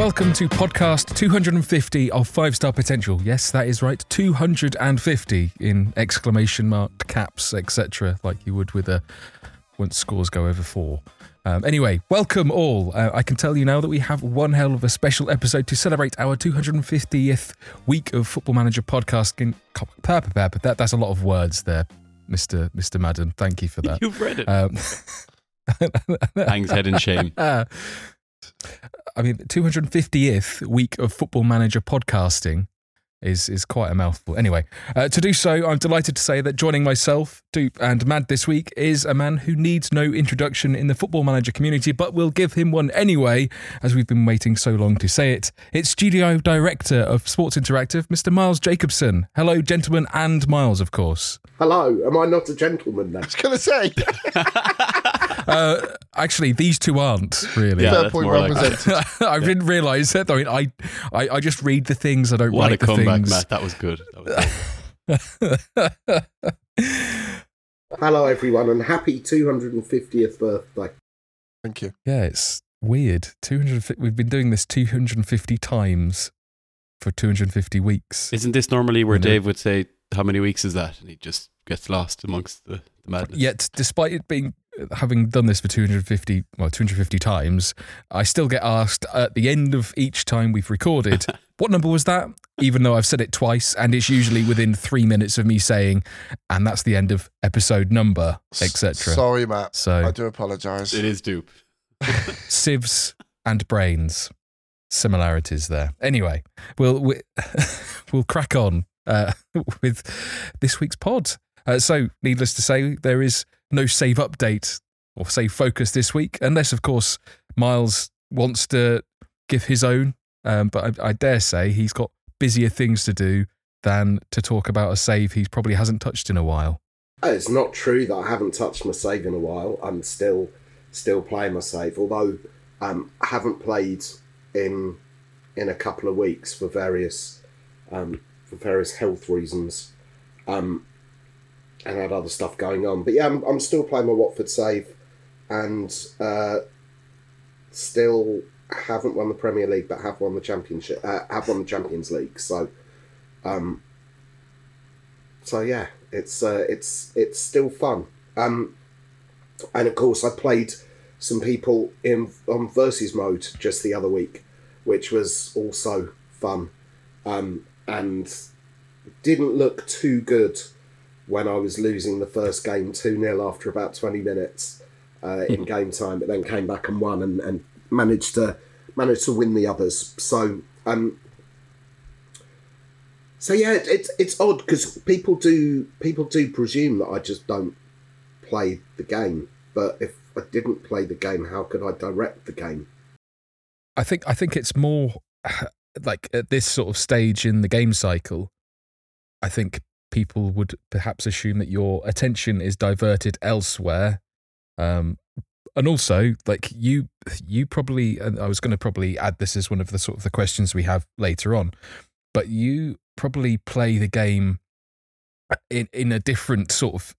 welcome to podcast 250 of Five Star Potential. Yes, that is right. 250 in exclamation mark, caps, etc., like you would with a once scores go over four. Um, anyway, welcome all. Uh, I can tell you now that we have one hell of a special episode to celebrate our 250th week of Football Manager podcasting. That, that's a lot of words there, Mr. Mr. Madden. Thank you for that. You've read it. Um, Hangs head in shame. I mean, 250th week of Football Manager podcasting is is quite a mouthful. Anyway, uh, to do so, I'm delighted to say that joining myself, Dupe, and Mad this week is a man who needs no introduction in the Football Manager community, but we'll give him one anyway, as we've been waiting so long to say it. It's Studio Director of Sports Interactive, Mr. Miles Jacobson. Hello, gentlemen, and Miles, of course. Hello, am I not a gentleman then? I was going to say. Uh, actually, these two aren't really. Yeah, Third that's point more like represented. I didn't realise that. I mean, I, I, I just read the things. I don't What a the comeback, things. Matt. That was good. That was good. Hello, everyone, and happy 250th birthday. Thank you. yeah, it's weird. Two hundred. We've been doing this two hundred and fifty times for two hundred and fifty weeks. Isn't this normally where I know. Dave would say, How many weeks is that? And he just gets lost amongst the, the madness. Yet, despite it being having done this for two hundred fifty, well, two hundred fifty times, I still get asked at the end of each time we've recorded, "What number was that?" Even though I've said it twice, and it's usually within three minutes of me saying, "And that's the end of episode number," etc. Sorry, Matt. So I do apologise. It is dupe. sieves and brains similarities there anyway we'll we, we'll crack on uh, with this week's pod uh, so needless to say there is no save update or save focus this week unless of course miles wants to give his own. Um, but I, I dare say he's got busier things to do than to talk about a save he probably hasn't touched in a while. It's not true that I haven't touched my save in a while. I'm still still playing my save, although um, I haven't played in in a couple of weeks for various um, for various health reasons, um, and had other stuff going on. But yeah, I'm, I'm still playing my Watford save, and uh, still haven't won the Premier League, but have won the Championship. Uh, have won the Champions League. So, um, so yeah, it's uh, it's it's still fun. Um, and of course, I played some people in on versus mode just the other week, which was also fun, um, and didn't look too good when I was losing the first game two 0 after about twenty minutes uh, in game time, but then came back and won and, and managed to managed to win the others. So um, so yeah, it, it's it's odd because people do people do presume that I just don't play the game. But if I didn't play the game, how could I direct the game? I think I think it's more like at this sort of stage in the game cycle. I think people would perhaps assume that your attention is diverted elsewhere, um, and also like you you probably. And I was going to probably add this as one of the sort of the questions we have later on, but you probably play the game in in a different sort of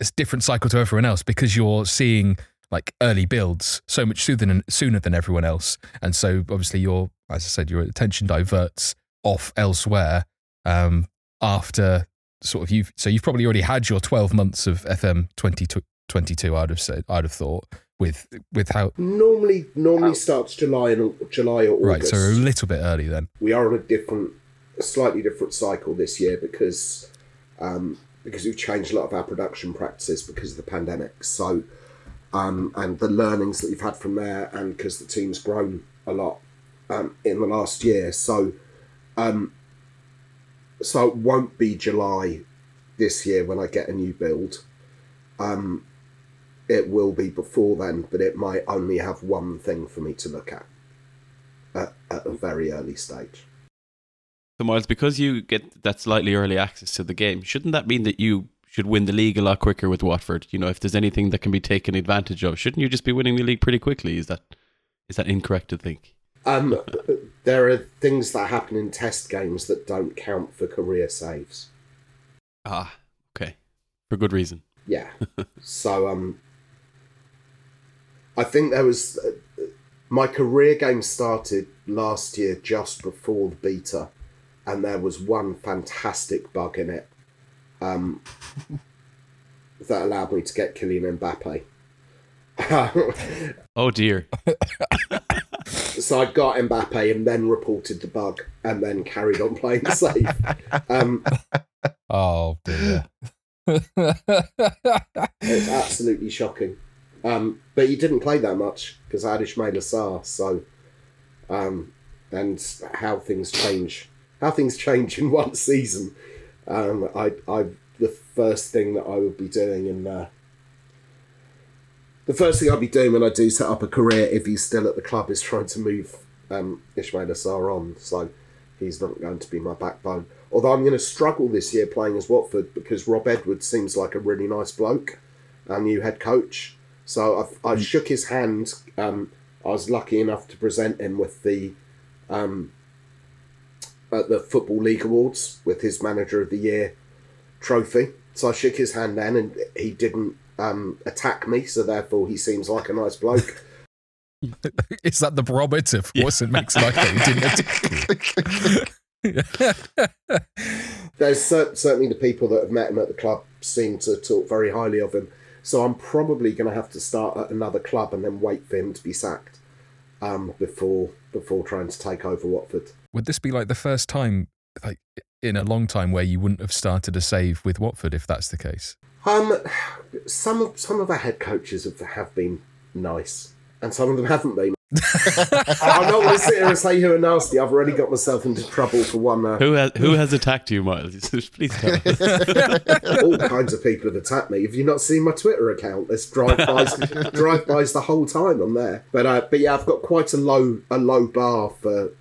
it's different cycle to everyone else because you're seeing like early builds so much sooner than sooner than everyone else, and so obviously your, as I said, your attention diverts off elsewhere um, after sort of you've So you've probably already had your twelve months of FM twenty twenty two. I'd have said, I'd have thought with with how Normally, normally starts July and July or August. right. So a little bit early then. we are on a different, a slightly different cycle this year because um, because we've changed a lot of our production practices because of the pandemic. So um, and the learnings that we've had from there, and because the team's grown a lot um, in the last year. So um, so it won't be July this year when I get a new build. Um, it will be before then, but it might only have one thing for me to look at at, at a very early stage. So, Miles, because you get that slightly early access to the game, shouldn't that mean that you should win the league a lot quicker with Watford? You know, if there's anything that can be taken advantage of, shouldn't you just be winning the league pretty quickly? Is that is that incorrect to think? Um, there are things that happen in test games that don't count for career saves. Ah, okay, for good reason. Yeah. so um, I think there was uh, my career game started last year just before the beta, and there was one fantastic bug in it um, that allowed me to get Kylian Mbappe. Oh dear. so I got Mbappe and then reported the bug and then carried on playing safe. Um, Oh dear. it's absolutely shocking. Um, but he didn't play that much because I had Ismaila Sarr. So, um, and how things change, how things change in one season. Um, I, I, the first thing that I would be doing in uh, the first thing I'll be doing when I do set up a career, if he's still at the club, is trying to move um, Ismaila Sarr on. So he's not going to be my backbone. Although I'm going to struggle this year playing as Watford because Rob Edwards seems like a really nice bloke, our new head coach. So I, I shook his hand. Um, I was lucky enough to present him with the um, at the Football League Awards with his Manager of the Year trophy. So I shook his hand then, and he didn't um, attack me. So therefore, he seems like a nice bloke. Is that the barometer for what's it makes like that he didn't attack? There's cer- certainly the people that have met him at the club seem to talk very highly of him. So I'm probably going to have to start at another club and then wait for him to be sacked um, before before trying to take over Watford. Would this be like the first time, like in a long time, where you wouldn't have started a save with Watford if that's the case? Um, some of some of our head coaches have, have been nice, and some of them haven't been. I'm not going to sit here and say who are nasty. I've already got myself into trouble for one. Uh, Who has who has attacked you, Miles? Please tell us. all kinds of people have attacked me. Have you not seen my Twitter account? There's drive-bys, drive-bys the whole time on there. But uh, but yeah, I've got quite a low a low bar for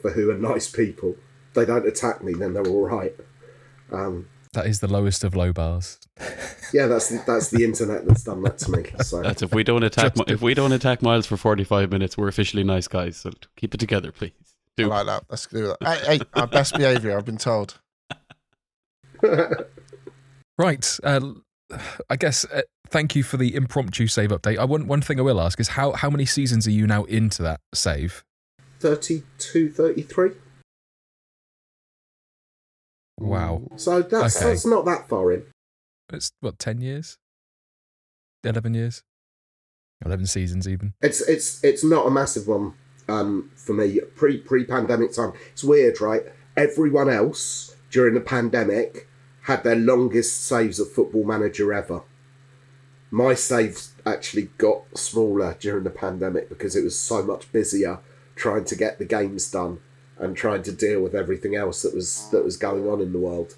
for who are nice people. If they don't attack me, then they're all right. Um, That is the lowest of low bars. yeah, that's the, that's the internet that's done that to me. So That's if we don't attack Mi- if we don't attack Miles for forty five minutes, we're officially nice guys. So keep it together, please. I Do like that. Let's do that. Hey, hey, our best behaviour, I've been told. Right. Uh, I guess uh, thank you for the impromptu save update. I want one thing I will ask is how how many seasons are you now into that save? 32, 33. Wow, So that's Okay. that's not that far in. it's what ten years, eleven years, eleven seasons even. It's it's it's not a massive one um, for me. Pre pre pandemic time, it's weird, right? Everyone else during the pandemic had their longest saves of Football Manager ever. My saves actually got smaller during the pandemic because it was so much busier trying to get the games done and trying to deal with everything else that was that was going on in the world.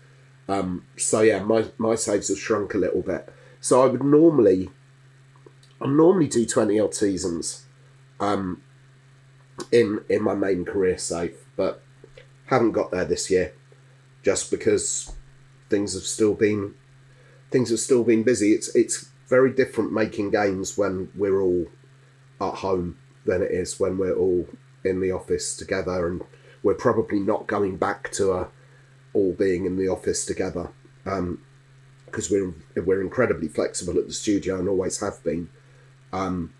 Um, so yeah, my my saves have shrunk a little bit. So I would normally I normally do twenty odd seasons um, in in my main career save, but haven't got there this year, just because things have still been things have still been busy. It's it's very different making games when we're all at home than it is when we're all in the office together, and we're probably not going back to a all being in the office together because we're we're incredibly flexible at the studio and always have been um,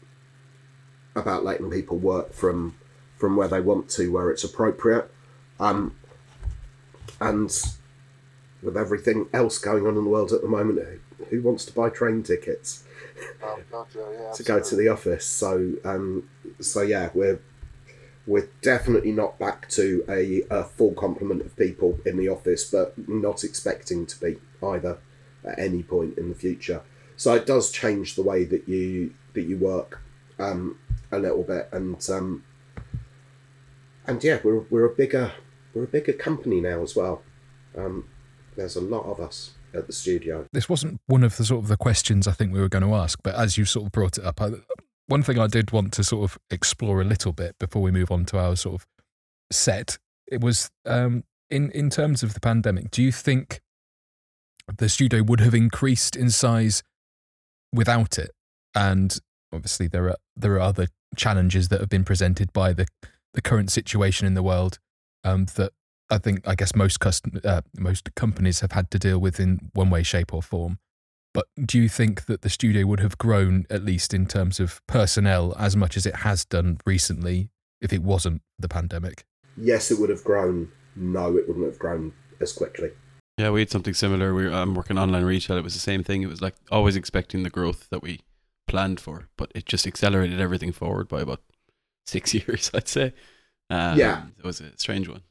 about letting people work from from where they want to, where it's appropriate, um, and with everything else going on in the world at the moment, who, who wants to buy train tickets to go to the office? So, um, so yeah, we're we're definitely not back to a, a full complement of people in the office, but not expecting to be either at any point in the future. So it does change the way that you that you work um, a little bit, and um, and yeah, we're we're a bigger we're a bigger company now as well. Um, there's a lot of us at the studio. This wasn't one of the sort of the questions I think we were going to ask, but as you sort of brought it up, I, one thing I did want to sort of explore a little bit before we move on to our sort of set, it was um, in in terms of the pandemic. Do you think the studio would have increased in size without it? And obviously, there are there are other challenges that have been presented by the the current situation in the world um, that I think I guess most custom, uh, most companies have had to deal with in one way, shape, or form. But do you think that the studio would have grown, at least in terms of personnel, as much as it has done recently if it wasn't the pandemic? Yes, it would have grown. No, it wouldn't have grown as quickly. Yeah, we had something similar. We I'm working online retail. It was the same thing. It was like always expecting the growth that we planned for, but it just accelerated everything forward by about six years, I'd say. Um, Yeah. it was a strange one.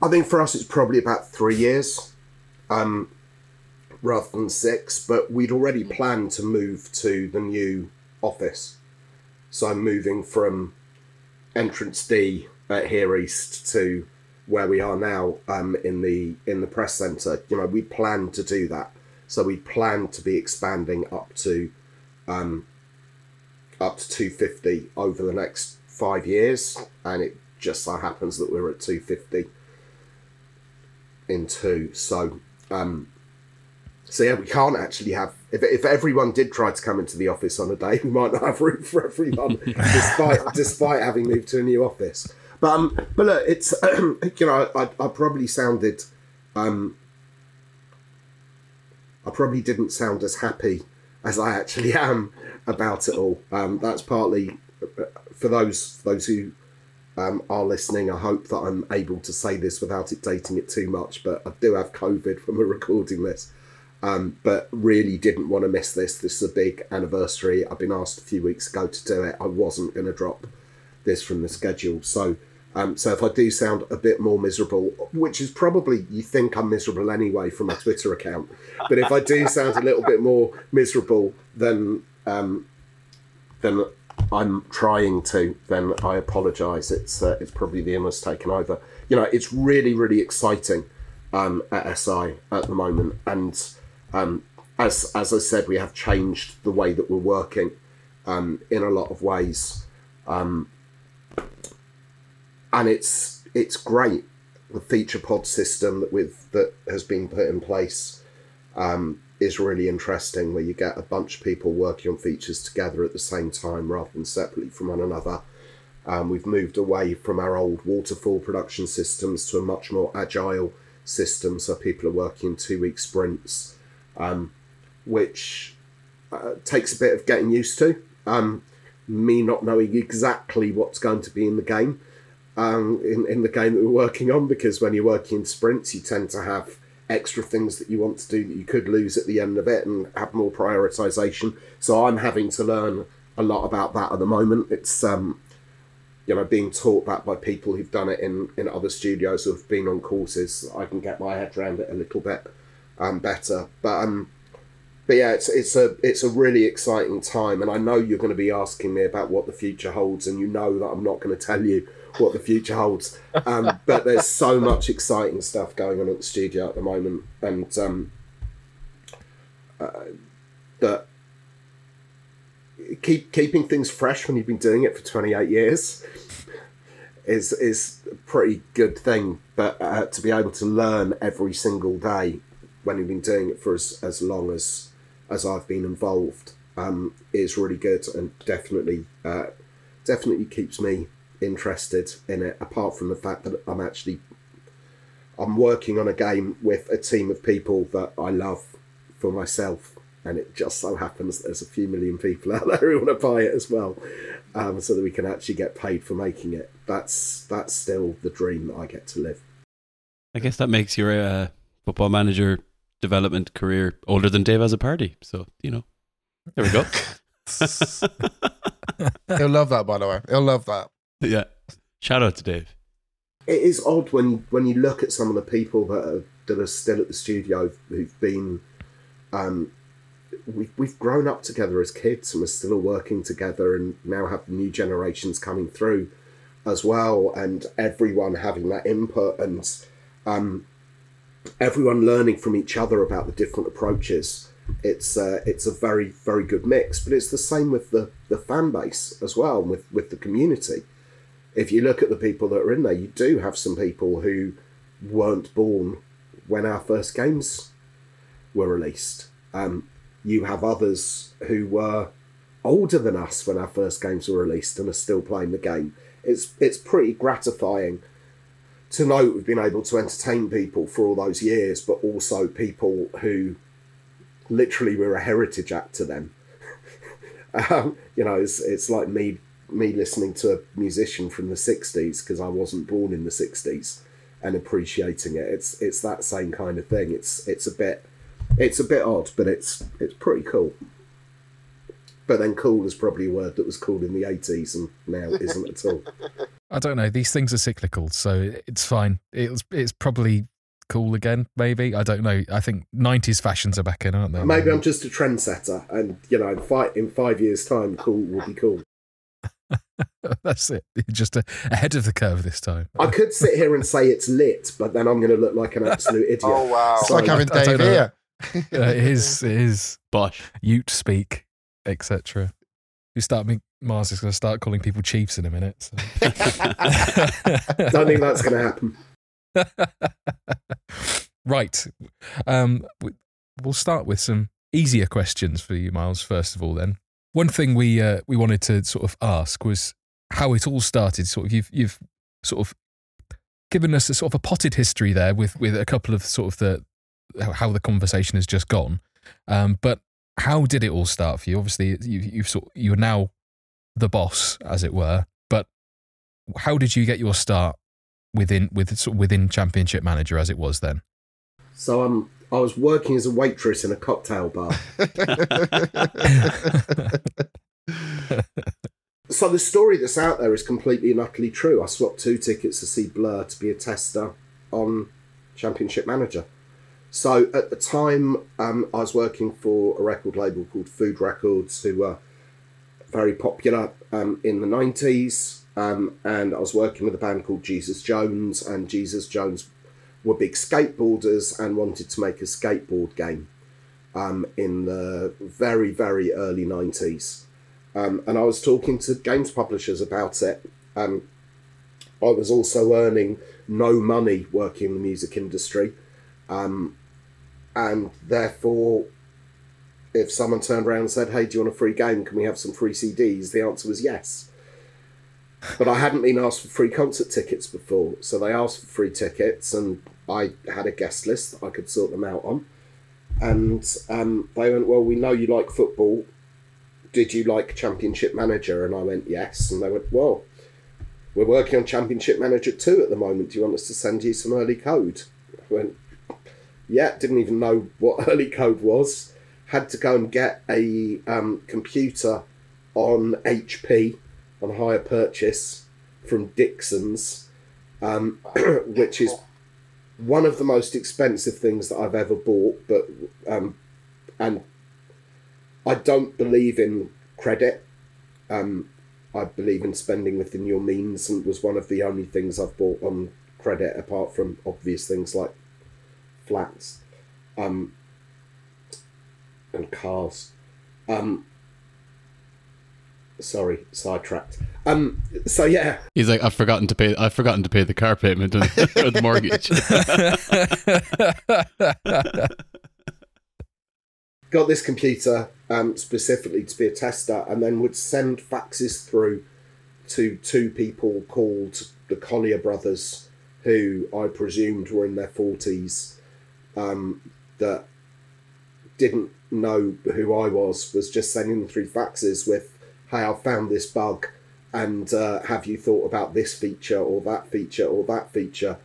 I think for us it's probably about three years, um, rather than six. But we'd already planned to move to the new office, so I'm moving from entrance D at Here East to where we are now um, in the in the press centre. You know, we planned to do that, so we planned to be expanding up to um, up to 250 over the next five years, and it just so happens that we're at 250 in two. So, um, so yeah, we can't actually have. If, if everyone did try to come into the office on a day, we might not have room for everyone, despite despite having moved to a new office. But um, but look, it's you know, I, I probably sounded, um, I probably didn't sound as happy as I actually am about it all. Um, that's partly for those those who um, are listening. I hope that I'm able to say this without it dating it too much. But I do have COVID from we're recording this. Um, but really didn't want to miss this. This is a big anniversary. I've been asked a few weeks ago to do it. I wasn't going to drop this from the schedule. So, um, so if I do sound a bit more miserable, which is probably you think I'm miserable anyway from my Twitter account, but if I do sound a little bit more miserable than um, than I'm trying to, then I apologise. It's uh, it's probably the illness taken over. You know, it's really really exciting um, at SI at the moment, and um, as as I said, we have changed the way that we're working um, in a lot of ways, um, and it's it's great. The feature pod system that with that has been put in place um, is really interesting, where you get a bunch of people working on features together at the same time rather than separately from one another. Um, we've moved away from our old waterfall production systems to a much more agile system, so people are working two week sprints, um, which uh, takes a bit of getting used to. Um, me not knowing exactly what's going to be in the game, um, in, in the game that we're working on, because when you're working in sprints, you tend to have extra things that you want to do that you could lose at the end of it and have more prioritization. So I'm having to learn a lot about that at the moment. It's um, you know being taught that by people who've done it in in other studios who've been on courses. I can get my head around it a little bit um, better, but um, but yeah, it's it's a it's a really exciting time, and I know you're going to be asking me about what the future holds, and you know that I'm not going to tell you what the future holds. Um, but there's so much exciting stuff going on at the studio at the moment, and um, uh, that keep keeping things fresh when you've been doing it for 28 years is is a pretty good thing. But uh, to be able to learn every single day when you've been doing it for as, as long as as I've been involved um, is really good and definitely uh, definitely keeps me interested in it. Apart from the fact that I'm actually I'm working on a game with a team of people that I love for myself, and it just so happens there's a few million people out there who want to buy it as well, um, so that we can actually get paid for making it. That's that's still the dream that I get to live. I guess that makes your uh, football manager development career older than Dave as a party. So you know, there we go. He'll love that, by the way. He'll love that. yeah. Shout out to Dave. It is odd when when you look at some of the people that are that are still at the studio who've been. Um, we've, we've grown up together as kids and we're still working together and now have new generations coming through as well and everyone having that input and um, everyone learning from each other about the different approaches. It's uh, it's a very very good mix but it's the same with the the fan base as well with with the community. If you look at the people that are in there you do have some people who weren't born when our first games were released. Um, you have others who were older than us when our first games were released and are still playing the game. It's it's pretty gratifying to know we've been able to entertain people for all those years, but also people who literally we're a heritage act to them. um, you know, it's it's like me me listening to a musician from the '60s because I wasn't born in the '60s and appreciating it. It's it's that same kind of thing. It's it's a bit it's a bit odd, but it's it's pretty cool. But then cool is probably a word that was cool in the 80s and now isn't at all. I don't know. These things are cyclical, so it's fine. It's it's probably cool again. Maybe I don't know. I think '90s fashions are back in, aren't they? Maybe I'm just a trendsetter, and you know, in five in five years' time, cool will be cool. That's it. You're just a, ahead of the curve this time. I could sit here and say it's lit, but then I'm going to look like an absolute idiot. Oh wow! It's like having I don't Dave know. here. Uh, it is. It is. Bosh. Ute speak, etc. You start me. Mars is going to start calling people chiefs in a minute. So. Don't think that's going to happen. right. Um, we'll start with some easier questions for you, Miles. First of all, then one thing we uh, we wanted to sort of ask was how it all started. Sort of you've you've sort of given us a sort of a potted history there with with a couple of sort of the how the conversation has just gone. Um, but how did it all start for you? Obviously, you you've sort you're now the boss, as it were. But how did you get your start within with sort of within Championship Manager as it was then? So um, I was working as a waitress in a cocktail bar. So the story that's out there is completely and utterly true. I swapped two tickets to see Blur to be a tester on Championship Manager. So at the time, um, I was working for a record label called Food Records, who were very popular um, in the nineties, um, and I was working with a band called Jesus Jones, and Jesus Jones were big skateboarders and wanted to make a skateboard game um, in the very very early nineties. Um, and I was talking to games publishers about it. Um, I was also earning no money working in the music industry, um, and therefore, if someone turned around and said, "Hey, do you want a free game? Can we have some free CDs?" the answer was yes. But I hadn't been asked for free concert tickets before, so they asked for free tickets, and I had a guest list that I could sort them out on. And um, they went, "Well, we know you like football did you like Championship Manager? And I went, yes. And they went, well, we're working on Championship Manager 2 at the moment. Do you want us to send you some early code? I went, yeah, didn't even know what early code was. Had to go and get a um, computer on HP on hire purchase from Dixon's, um, which is one of the most expensive things that I've ever bought, but um, and I don't believe in credit. Um, I believe in spending within your means, and was one of the only things I've bought on credit, apart from obvious things like flats um, and cars. Um, sorry, sidetracked. Um, so yeah, He's like, I've forgotten to pay. I've forgotten to pay the car payment or the mortgage. got this computer um, specifically to be a tester and then would send faxes through to two people called the Collier brothers, who I presumed were in their 40s, um, that didn't know who I was, was just sending them through faxes with, hey, I found this bug, and uh, have you thought about this feature or that feature or that feature?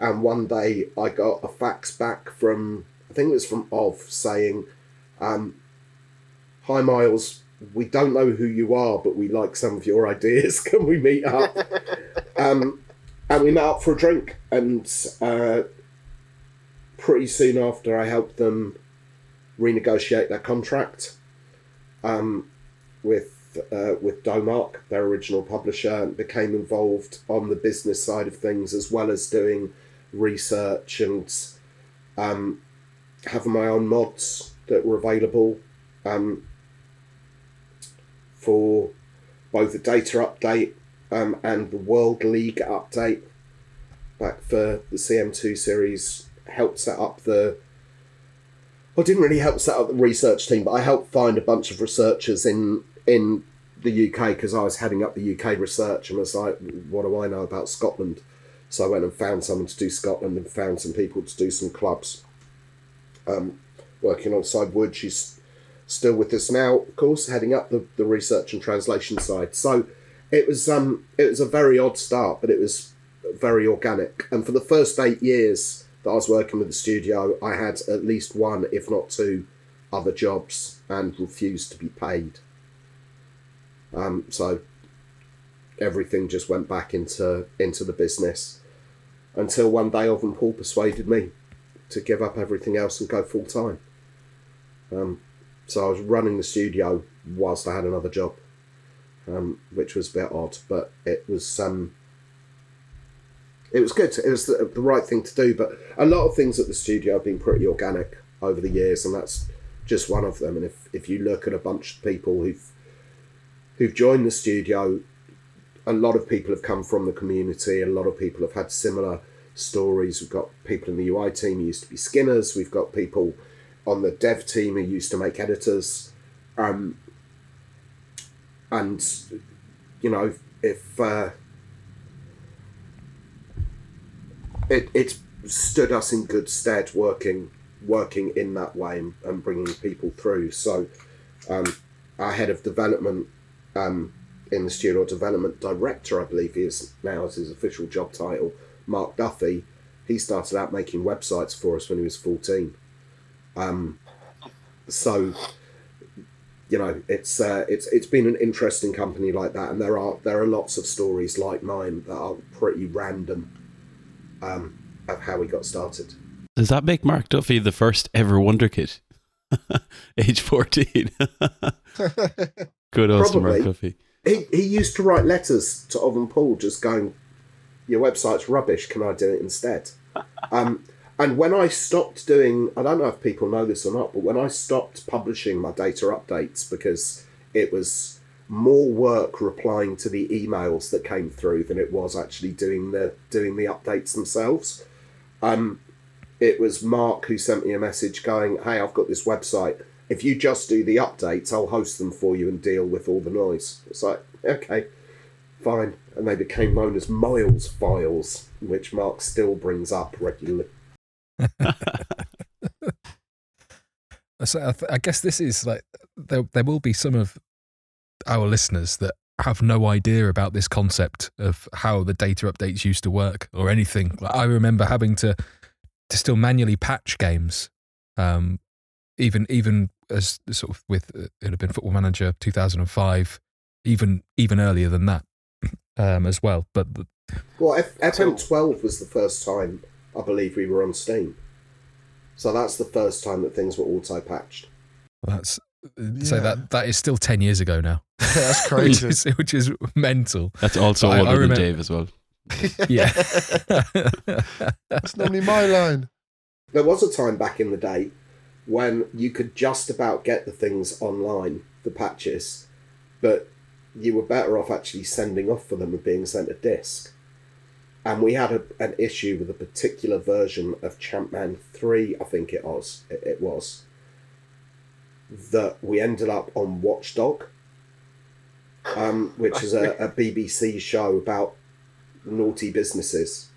And one day I got a fax back from, I think it was from Ov, saying, um, Hi, Miles. We don't know who you are, but we like some of your ideas. Can we meet up? um, and we met up for a drink. And uh, pretty soon after, I helped them renegotiate their contract um, with uh, with Domark, their original publisher, became involved on the business side of things as well as doing research and um, having my own mods that were available um, for both the data update um, and the World League update back for the CM2 series. Helped set up the. I didn't really help set up the research team, but I helped find a bunch of researchers in in the UK because I was heading up the UK research and was like, what do I know about Scotland? So I went and found someone to do Scotland and found some people to do some clubs. Um, working alongside Wood. She's still with us now, of course, heading up the, the research and translation side. So it was um it was a very odd start, but it was very organic. And for the first eight years that I was working with the studio, I had at least one, if not two, other jobs and refused to be paid. Um, so everything just went back into into the business until one day Ov and Paul persuaded me to give up everything else and go full time. Um, so I was running the studio whilst I had another job, um, which was a bit odd, but it was um, it was good. It was the, the right thing to do. But a lot of things at the studio have been pretty organic over the years, and that's just one of them. And if, if you look at a bunch of people who've who've joined the studio, a lot of people have come from the community. A lot of people have had similar stories. We've got people in the UI team who used to be skinners. We've got people on the dev team who used to make editors. Um, and you know, if uh, it it stood us in good stead working working in that way and, and bringing people through. So, um, our head of development um, in the studio, development director, I believe he is now as his official job title, Mark Duffy. He started out making websites for us when he was fourteen. Um, so, you know, it's uh, it's it's been an interesting company like that, and there are there are lots of stories like mine that are pretty random um, of how we got started. Does that make Mark Duffy the first ever Wonder Kid? Age 14. Good old. Mark Duffy. He, he used to write letters to Ov and Paul just going, Your website's rubbish, can I do it instead? Um, and when I stopped doing, I don't know if people know this or not, but when I stopped publishing my data updates because it was more work replying to the emails that came through than it was actually doing the doing the updates themselves. Um, it was Mark who sent me a message going, "Hey, I've got this website. If you just do the updates, I'll host them for you and deal with all the noise." It's like, okay, fine, and they became known as Miles files, which Mark still brings up regularly. So I, th- I guess this is like there. There will be some of our listeners that have no idea about this concept of how the data updates used to work or anything. Like, I remember having to to still manually patch games, um, even even as sort of with uh, it had been Football Manager 2005, even even earlier than that um, as well. But the, Well, F- FM12 was the first time I believe we were on Steam. So that's the first time that things were auto patched. that's so that that is still ten years ago now, That's which crazy. is which is mental. That's also I- I older than Dave as well. Yeah. That's normally my line. There was a time back in the day when you could just about get the things online, the patches, but you were better off actually sending off for them and being sent a disc. And we had a, an issue with a particular version of Champman 3, I think it was, it, it was, that we ended up on Watchdog, um, which is a, a BBC show about naughty businesses.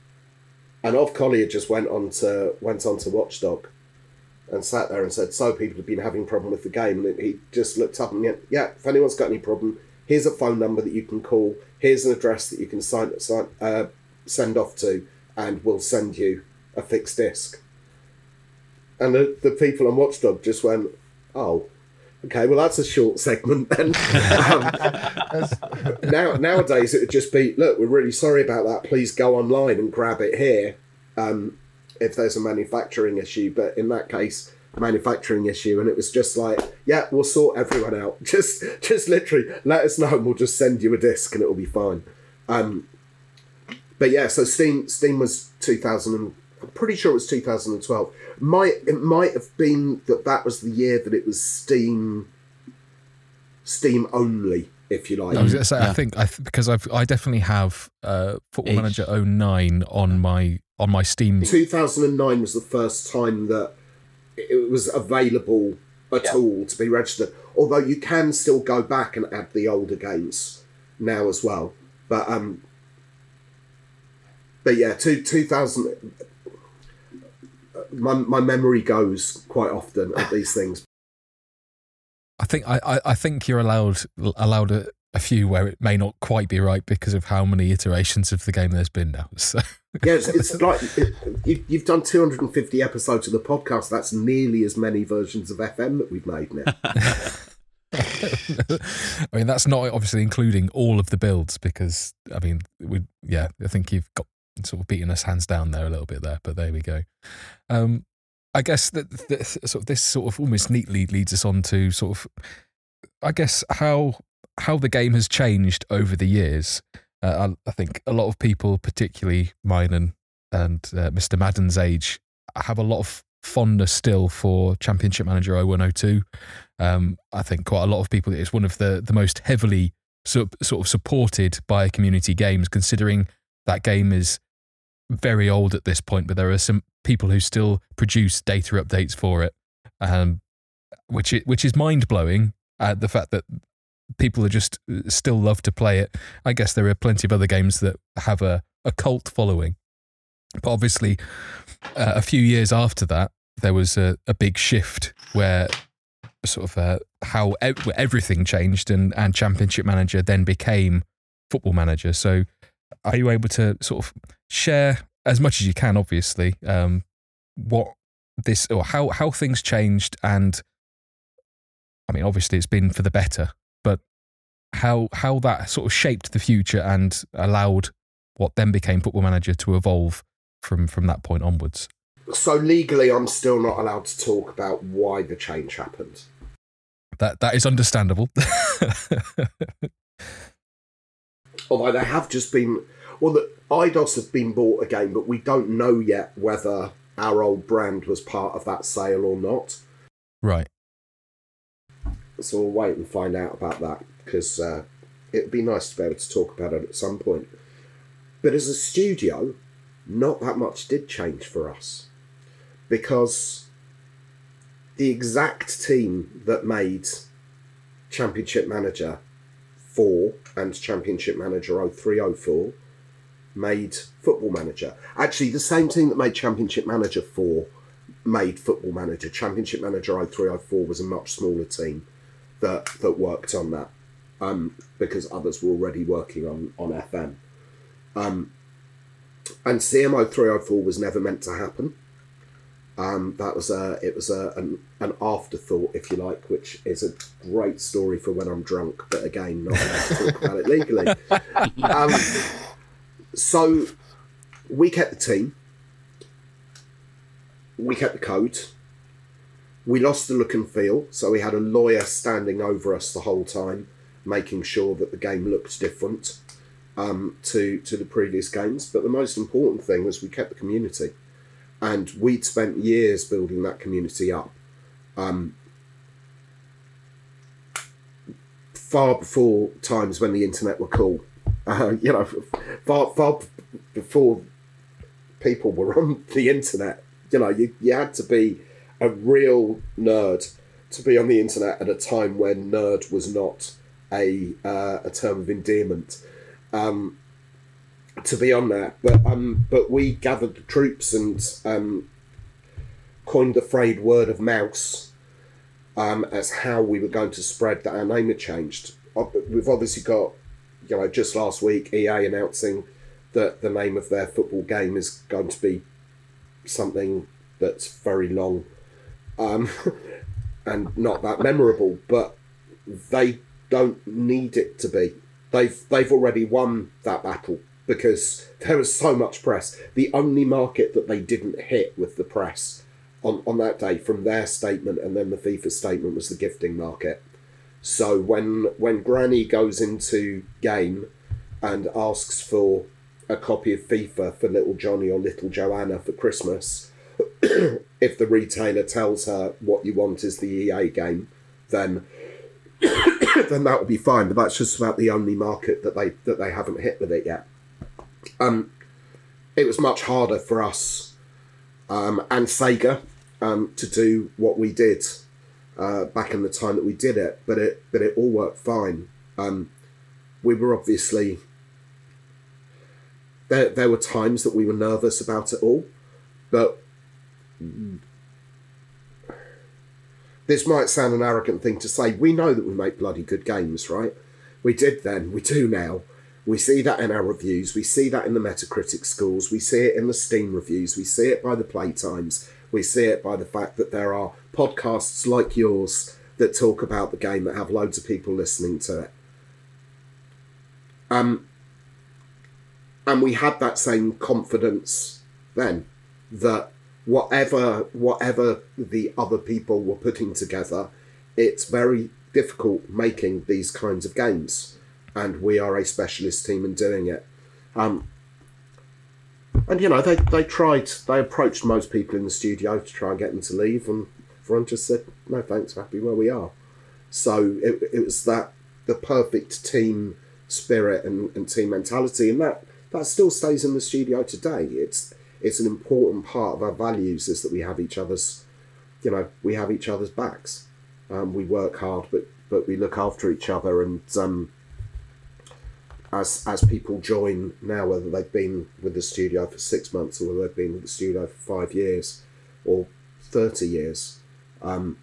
And Ov Collier just went on to went on to Watchdog and sat there and said, "So people have been having problem with the game." And he just looked up and went, "Yeah, if anyone's got any problem, here's a phone number that you can call. Here's an address that you can sign, sign uh, send off to, and we'll send you a fixed disc." And the, the people on Watchdog just went, "Oh, okay, well that's a short segment then." um, now nowadays it would just be look we're really sorry about that. Please go online and grab it here um, if there's a manufacturing issue. But in that case manufacturing issue and it was just like yeah we'll sort everyone out. Just just literally let us know and we'll just send you a disc and it'll be fine. Um, but yeah so steam steam was 2000 and, i'm pretty sure it was 2012 might it might have been that that was the year that it was steam steam only if you like I was going to say, I think I th- because I've I definitely have uh, Football Age. Manager 09 on my on my Steam. 2009 was the first time that it was available at all to be registered. Although you can still go back and add the older games now as well. But um, but yeah, two, 2000. My my memory goes quite often at these things. I think I, I, I think you're allowed allowed a, a few where it may not quite be right because of how many iterations of the game there's been now. So Yeah, it's, it's like it, you, you've done 250 episodes of the podcast. That's nearly as many versions of FM that we've made now. I mean that's not obviously including all of the builds because I mean we yeah I think you've got sort of beating us hands down there a little bit there but there we go. Um, I guess that, sort of this sort of almost neatly leads us on to sort of I guess how how the game has changed over the years. Uh, I, I think a lot of people, particularly mine and and uh, Mr. Madden's age, have a lot of fondness still for Championship Manager 0102. Um, I think quite a lot of people. It's one of the the most heavily sort of supported by community games, considering that game is very old at this point. But there are some people who still produce data updates for it, um, which it, which is mind blowing. Uh, the fact that people are just uh, still love to play it. I guess there are plenty of other games that have a, a cult following. But obviously, uh, a few years after that, there was a, a big shift where sort of uh, how ev- everything changed, and, and Championship Manager then became Football Manager. So, are you able to sort of share as much as you can, obviously, um, what this or how how things changed and I mean, obviously, it's been for the better, but how how that sort of shaped the future and allowed what then became Football Manager to evolve from from that point onwards. So legally, I'm still not allowed to talk about why the change happened. That that is understandable. Although they have just been, well, the Eidos have been bought again, but we don't know yet whether our old brand was part of that sale or not. right. So we'll wait and find out about that because uh, it'd be nice to be able to talk about it at some point. But as a studio, not that much did change for us because the exact team that made Championship Manager 4 and Championship Manager 0304 made Football Manager. Actually, the same team that made Championship Manager 4 made Football Manager. Championship Manager 0304 was a much smaller team that that worked on that um, because others were already working on on FM. Um, and CMO three hundred four was never meant to happen. Um, that was a it was a an, an afterthought, if you like, which is a great story for when I'm drunk, but again, not allowed to talk about it legally. Um, so we kept the team, we kept the code, we lost the look and feel, so we had a lawyer standing over us the whole time, making sure that the game looked different um, to to the previous games. But the most important thing was we kept the community, and we'd spent years building that community up. Um, far before times when the internet were cool, uh, you know, far far before people were on the internet. You know, you, you had to be a real nerd to be on the internet at a time when nerd was not a uh, a term of endearment. Um, to be on that. but um, but we gathered the troops and um, coined the phrase "word of mouse" um, as how we were going to spread that our name had changed. We've obviously got, you know, just last week EA announcing that the name of their football game is going to be something that's very long um, and not that memorable, but they don't need it to be. They've they've already won that battle because there was so much press. The only market that they didn't hit with the press on, on that day from their statement and then the FIFA statement was the gifting market. So when when Granny goes into game and asks for a copy of FIFA for little Johnny or little Joanna for Christmas, if the retailer tells her what you want is the EA game, then then that will be fine. But that's just about the only market that they that they haven't hit with it yet. Um, it was much harder for us um, and Sega um, to do what we did uh, back in the time that we did it, but it but it all worked fine. Um, we were obviously there. There were times that we were nervous about it all, but this might sound an arrogant thing to say. We know that we make bloody good games, right? We did then, we do now. We see that in our reviews, we see that in the Metacritic scores, we see it in the Steam reviews, we see it by the playtimes, we see it by the fact that there are podcasts like yours that talk about the game that have loads of people listening to it. Um, and we had that same confidence then that whatever whatever the other people were putting together, it's very difficult making these kinds of games, and we are a specialist team in doing it. Um, and you know they they tried they approached most people in the studio to try and get them to leave, and everyone just said no thanks, we're happy where we are. So it, it was that the perfect team spirit and, and team mentality, and that that still stays in the studio today. It's it's an important part of our values is that we have each other's, you know, we have each other's backs. Um, we work hard, but but we look after each other. And um, as as people join now, whether they've been with the studio for six months or whether they've been with the studio for five years or thirty years, um,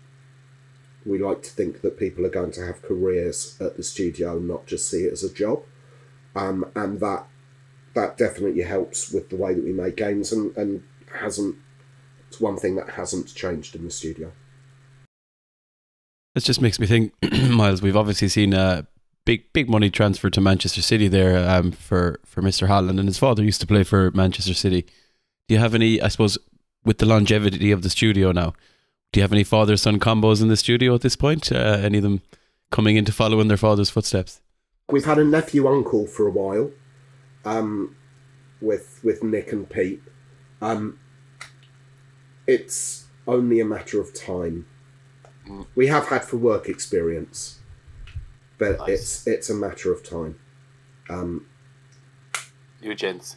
we like to think that people are going to have careers at the studio, not just see it as a job. Um, and that that definitely helps with the way that we make games and, and hasn't it's one thing that hasn't changed in the studio. This just makes me think, Miles. We've obviously seen a big, big money transfer to Manchester City there um, for for Mr. Haaland, and his father used to play for Manchester City. Do you have any? I suppose with the longevity of the studio now, do you have any father son combos in the studio at this point? Uh, any of them coming in to follow in their father's footsteps? We've had a nephew uncle for a while, um, with with Nick and Pete. Um, it's only a matter of time. We have had for work experience, but Nice. it's it's a matter of time. Um, New gents.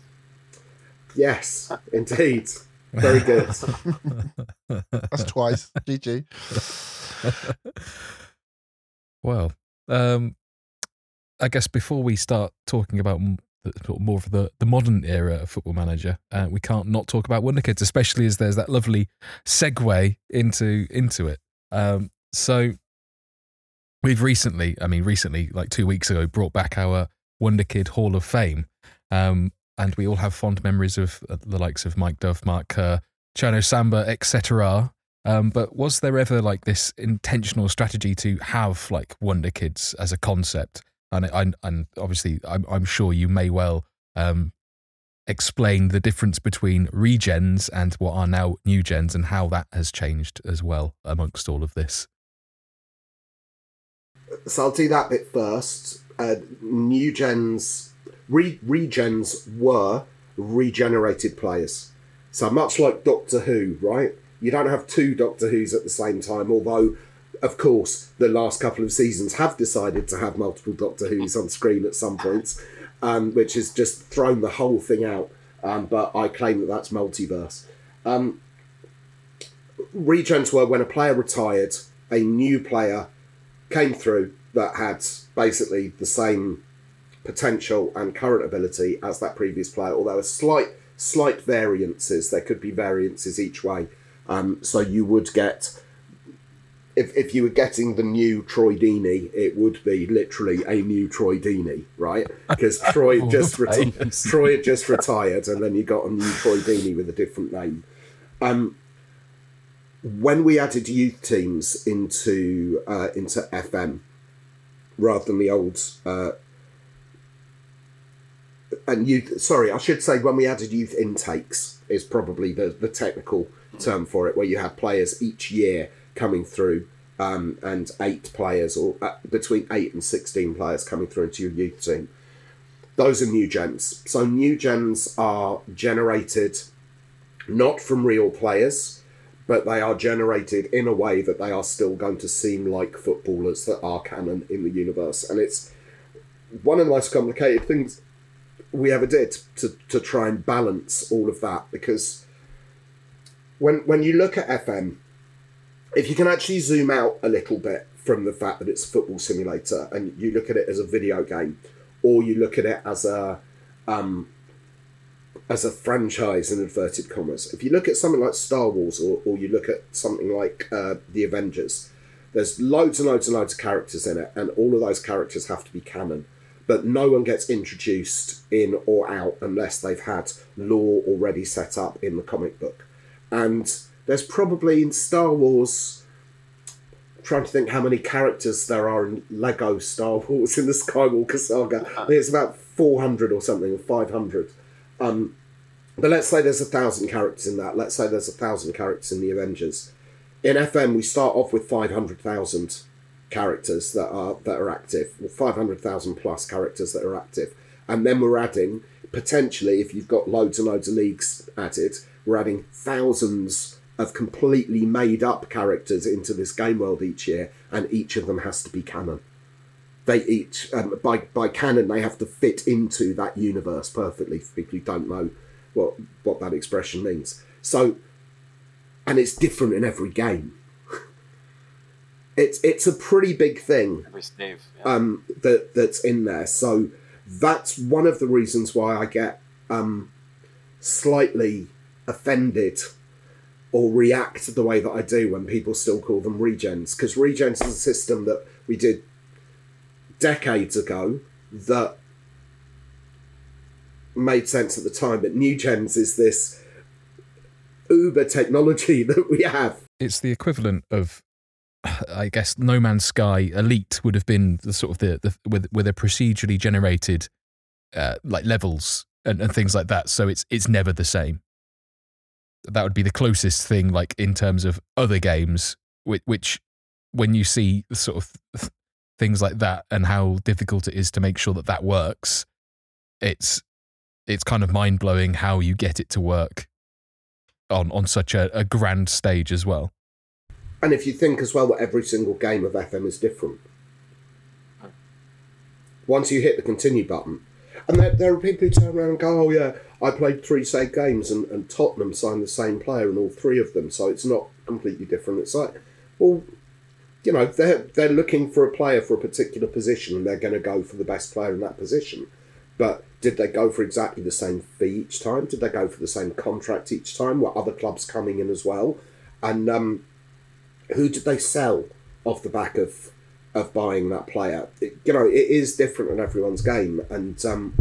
yes, indeed, very good. That's twice. GG. well, um, I guess before we start talking about the, more of the, the modern era of Football Manager, uh, we can't not talk about Wonder Kids, especially as there's that lovely segue into into it. Um, so we've recently, I mean, recently, like two weeks ago, brought back our Wonder Kid Hall of Fame, um, and we all have fond memories of uh, the likes of Mike Dove, Mark Kerr, Cherno Samba, etc. Um, but was there ever like this intentional strategy to have like Wonder Kids as a concept? And and, and obviously, I'm, I'm sure you may well um, explain the difference between regens and what are now new gens and how that has changed as well amongst all of this. So I'll do that bit first. Uh, new gens, re- regens were regenerated players. So much like Doctor Who, right? You don't have two Doctor Who's at the same time, although, of course, the last couple of seasons have decided to have multiple Doctor Who's on screen at some points, um, which has just thrown the whole thing out. Um, but I claim that that's multiverse. Um, regens were when a player retired, a new player came through that had basically the same potential and current ability as that previous player, although a slight slight variances. There could be variances each way. Um, so you would get if, if you were getting the new Troy Deeney, it would be literally a new Troy Deeney, right? Because Troy just reti- Troy had just retired, and then you got a new Troy Deeney with a different name. Um, when we added youth teams into uh, into FM, rather than the old uh, and youth, sorry, I should say when we added youth intakes is probably the the technical term for it, where you have players each year coming through. Um, and eight players, or uh, between eight and sixteen players coming through into your youth team. Those are new gens. So new gens are generated not from real players, but they are generated in a way that they are still going to seem like footballers that are canon in the universe. And it's one of the most complicated things we ever did to, to try and balance all of that because when when you look at FM, if you can actually zoom out a little bit from the fact that it's a football simulator and you look at it as a video game, or you look at it as a um, as a franchise in inverted commas. If you look at something like Star Wars or, or you look at something like uh, the Avengers, there's loads and loads and loads of characters in it, and all of those characters have to be canon. But no one gets introduced in or out unless they've had lore already set up in the comic book. And there's probably in Star Wars, I'm trying to think how many characters there are in Lego Star Wars in the Skywalker saga. I think it's about 400 or something, or 500. Um, but let's say there's a thousand characters in that. Let's say there's a thousand characters in the Avengers. In FM, we start off with 500,000 characters that are that are active, 500,000 plus characters that are active, and then we're adding potentially, if you've got loads and loads of leagues added, we're adding thousands of completely made up characters into this game world each year, and each of them has to be canon. They each, um, by by canon, they have to fit into that universe perfectly. For people who don't know what what that expression means, so and it's different in every game. it's it's a pretty big thing. Yeah. um, that that's in there. So that's one of the reasons why I get um, slightly offended or react the way that I do when people still call them regens, because regens is a system that we did decades ago that made sense at the time, but new gens is this uber technology that we have It's the equivalent of, I guess, No Man's Sky Elite would have been the sort of the, the with with a procedurally generated, uh, like levels and, and things like that. So it's it's never the same. That would be the closest thing, like in terms of other games, which, which when you see sort of things like that and how difficult it is to make sure that that works, it's it's kind of mind blowing how you get it to work on on such a, a grand stage as well. And if you think as well that every single game of FM is different. Once you hit the continue button, and there, there are people who turn around and go, oh yeah, I played three save games and, and Tottenham signed the same player in all three of them, so it's not completely different. It's like, well, you know, they're, they're looking for a player for a particular position and they're going to go for the best player in that position. But did they go for exactly the same fee each time? Did they go for the same contract each time? Were other clubs coming in as well? And um, who did they sell off the back of of buying that player? It- you know, it is different in everyone's game, and um,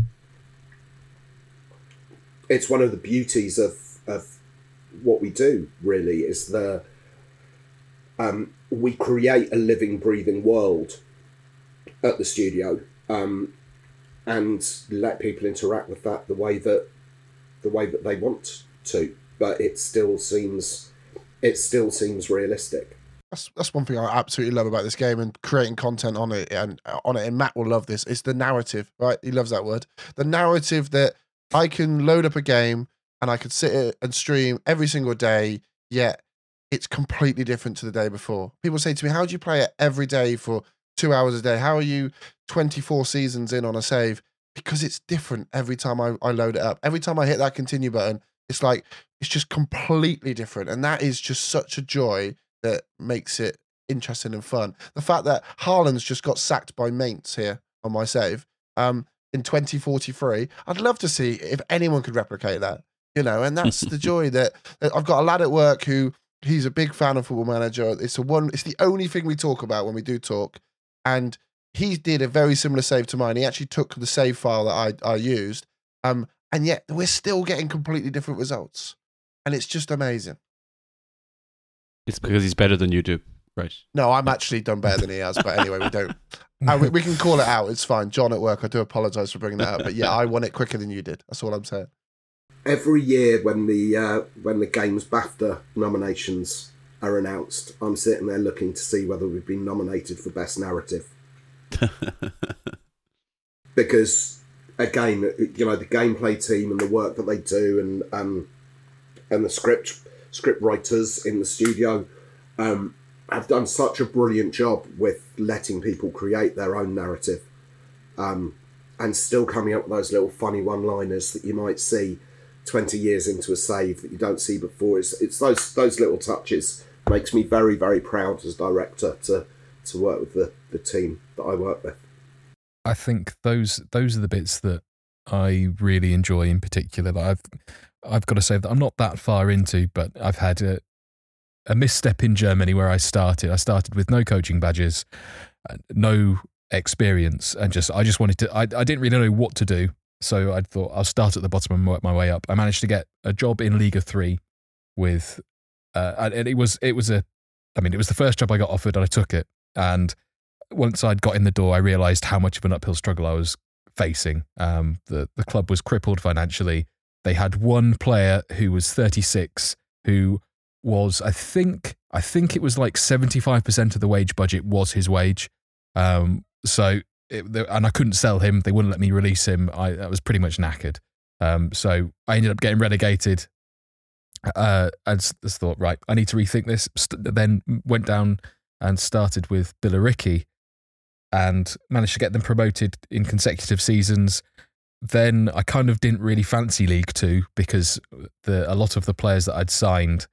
it's one of the beauties of of what we do. Really, is the um, we create a living, breathing world at the studio, um, and let people interact with that the way that the way that they want to. But it still seems it still seems realistic. That's that's one thing I absolutely love about this game and creating content on it and on it. And Matt will love this. It's the narrative, right? He loves that word. The narrative that I can load up a game and I could sit it and stream every single day. Yet it's completely different to the day before. People say to me, "How do you play it every day for two hours a day? How are you twenty four seasons in on a save?" Because it's different every time I, I load it up. Every time I hit that continue button, it's like it's just completely different, and that is just such a joy that makes it interesting and fun. The fact that Haaland's just got sacked by mates here on my save um, in 2043, I'd love to see if anyone could replicate that, you know, and that's the joy that, that I've got a lad at work who he's a big fan of Football Manager. It's a one. It's the only thing we talk about when we do talk, and he did a very similar save to mine. He actually took the save file that I I used, um, and yet we're still getting completely different results, and it's just amazing. It's because he's better than you do, right? No, I'm actually done better than he has. But anyway, we don't. Uh, we, we can call it out. It's fine. John at work, I do apologise for bringing that up. But yeah, I won it quicker than you did. That's all I'm saying. Every year when the uh, when the games BAFTA nominations are announced, I'm sitting there looking to see whether we've been nominated for best narrative because again, you know, the gameplay team and the work that they do, and um, and the script script writers in the studio um, have done such a brilliant job with letting people create their own narrative, um, and still coming up with those little funny one-liners that you might see twenty years into a save that you don't see before. It's it's those those little touches makes me very very proud as director to to work with the, the team that I work with. I think those those are the bits that I really enjoy in particular. Like I've I've got to say that I'm not that far into, but I've had a a misstep in Germany where I started. I started with no coaching badges, uh, no experience, and just I just wanted to. I I didn't really know what to do, so I thought I'll start at the bottom and work my way up. I managed to get a job in Liga Three with, uh, and it was it was a, I mean it was the first job I got offered and I took it. And once I'd got in the door, I realised how much of an uphill struggle I was facing. Um, the the club was crippled financially. They had one player who was 36 who was I think I think it was like 75% of the wage budget was his wage. Um, so it, and I couldn't sell him. They wouldn't let me release him. I, I was pretty much knackered. Um, so I ended up getting relegated. Uh, and just thought, right, I need to rethink this. Then went down and started with Billericay and managed to get them promoted in consecutive seasons. Then I kind of didn't really fancy League Two because the a lot of the players that I'd signed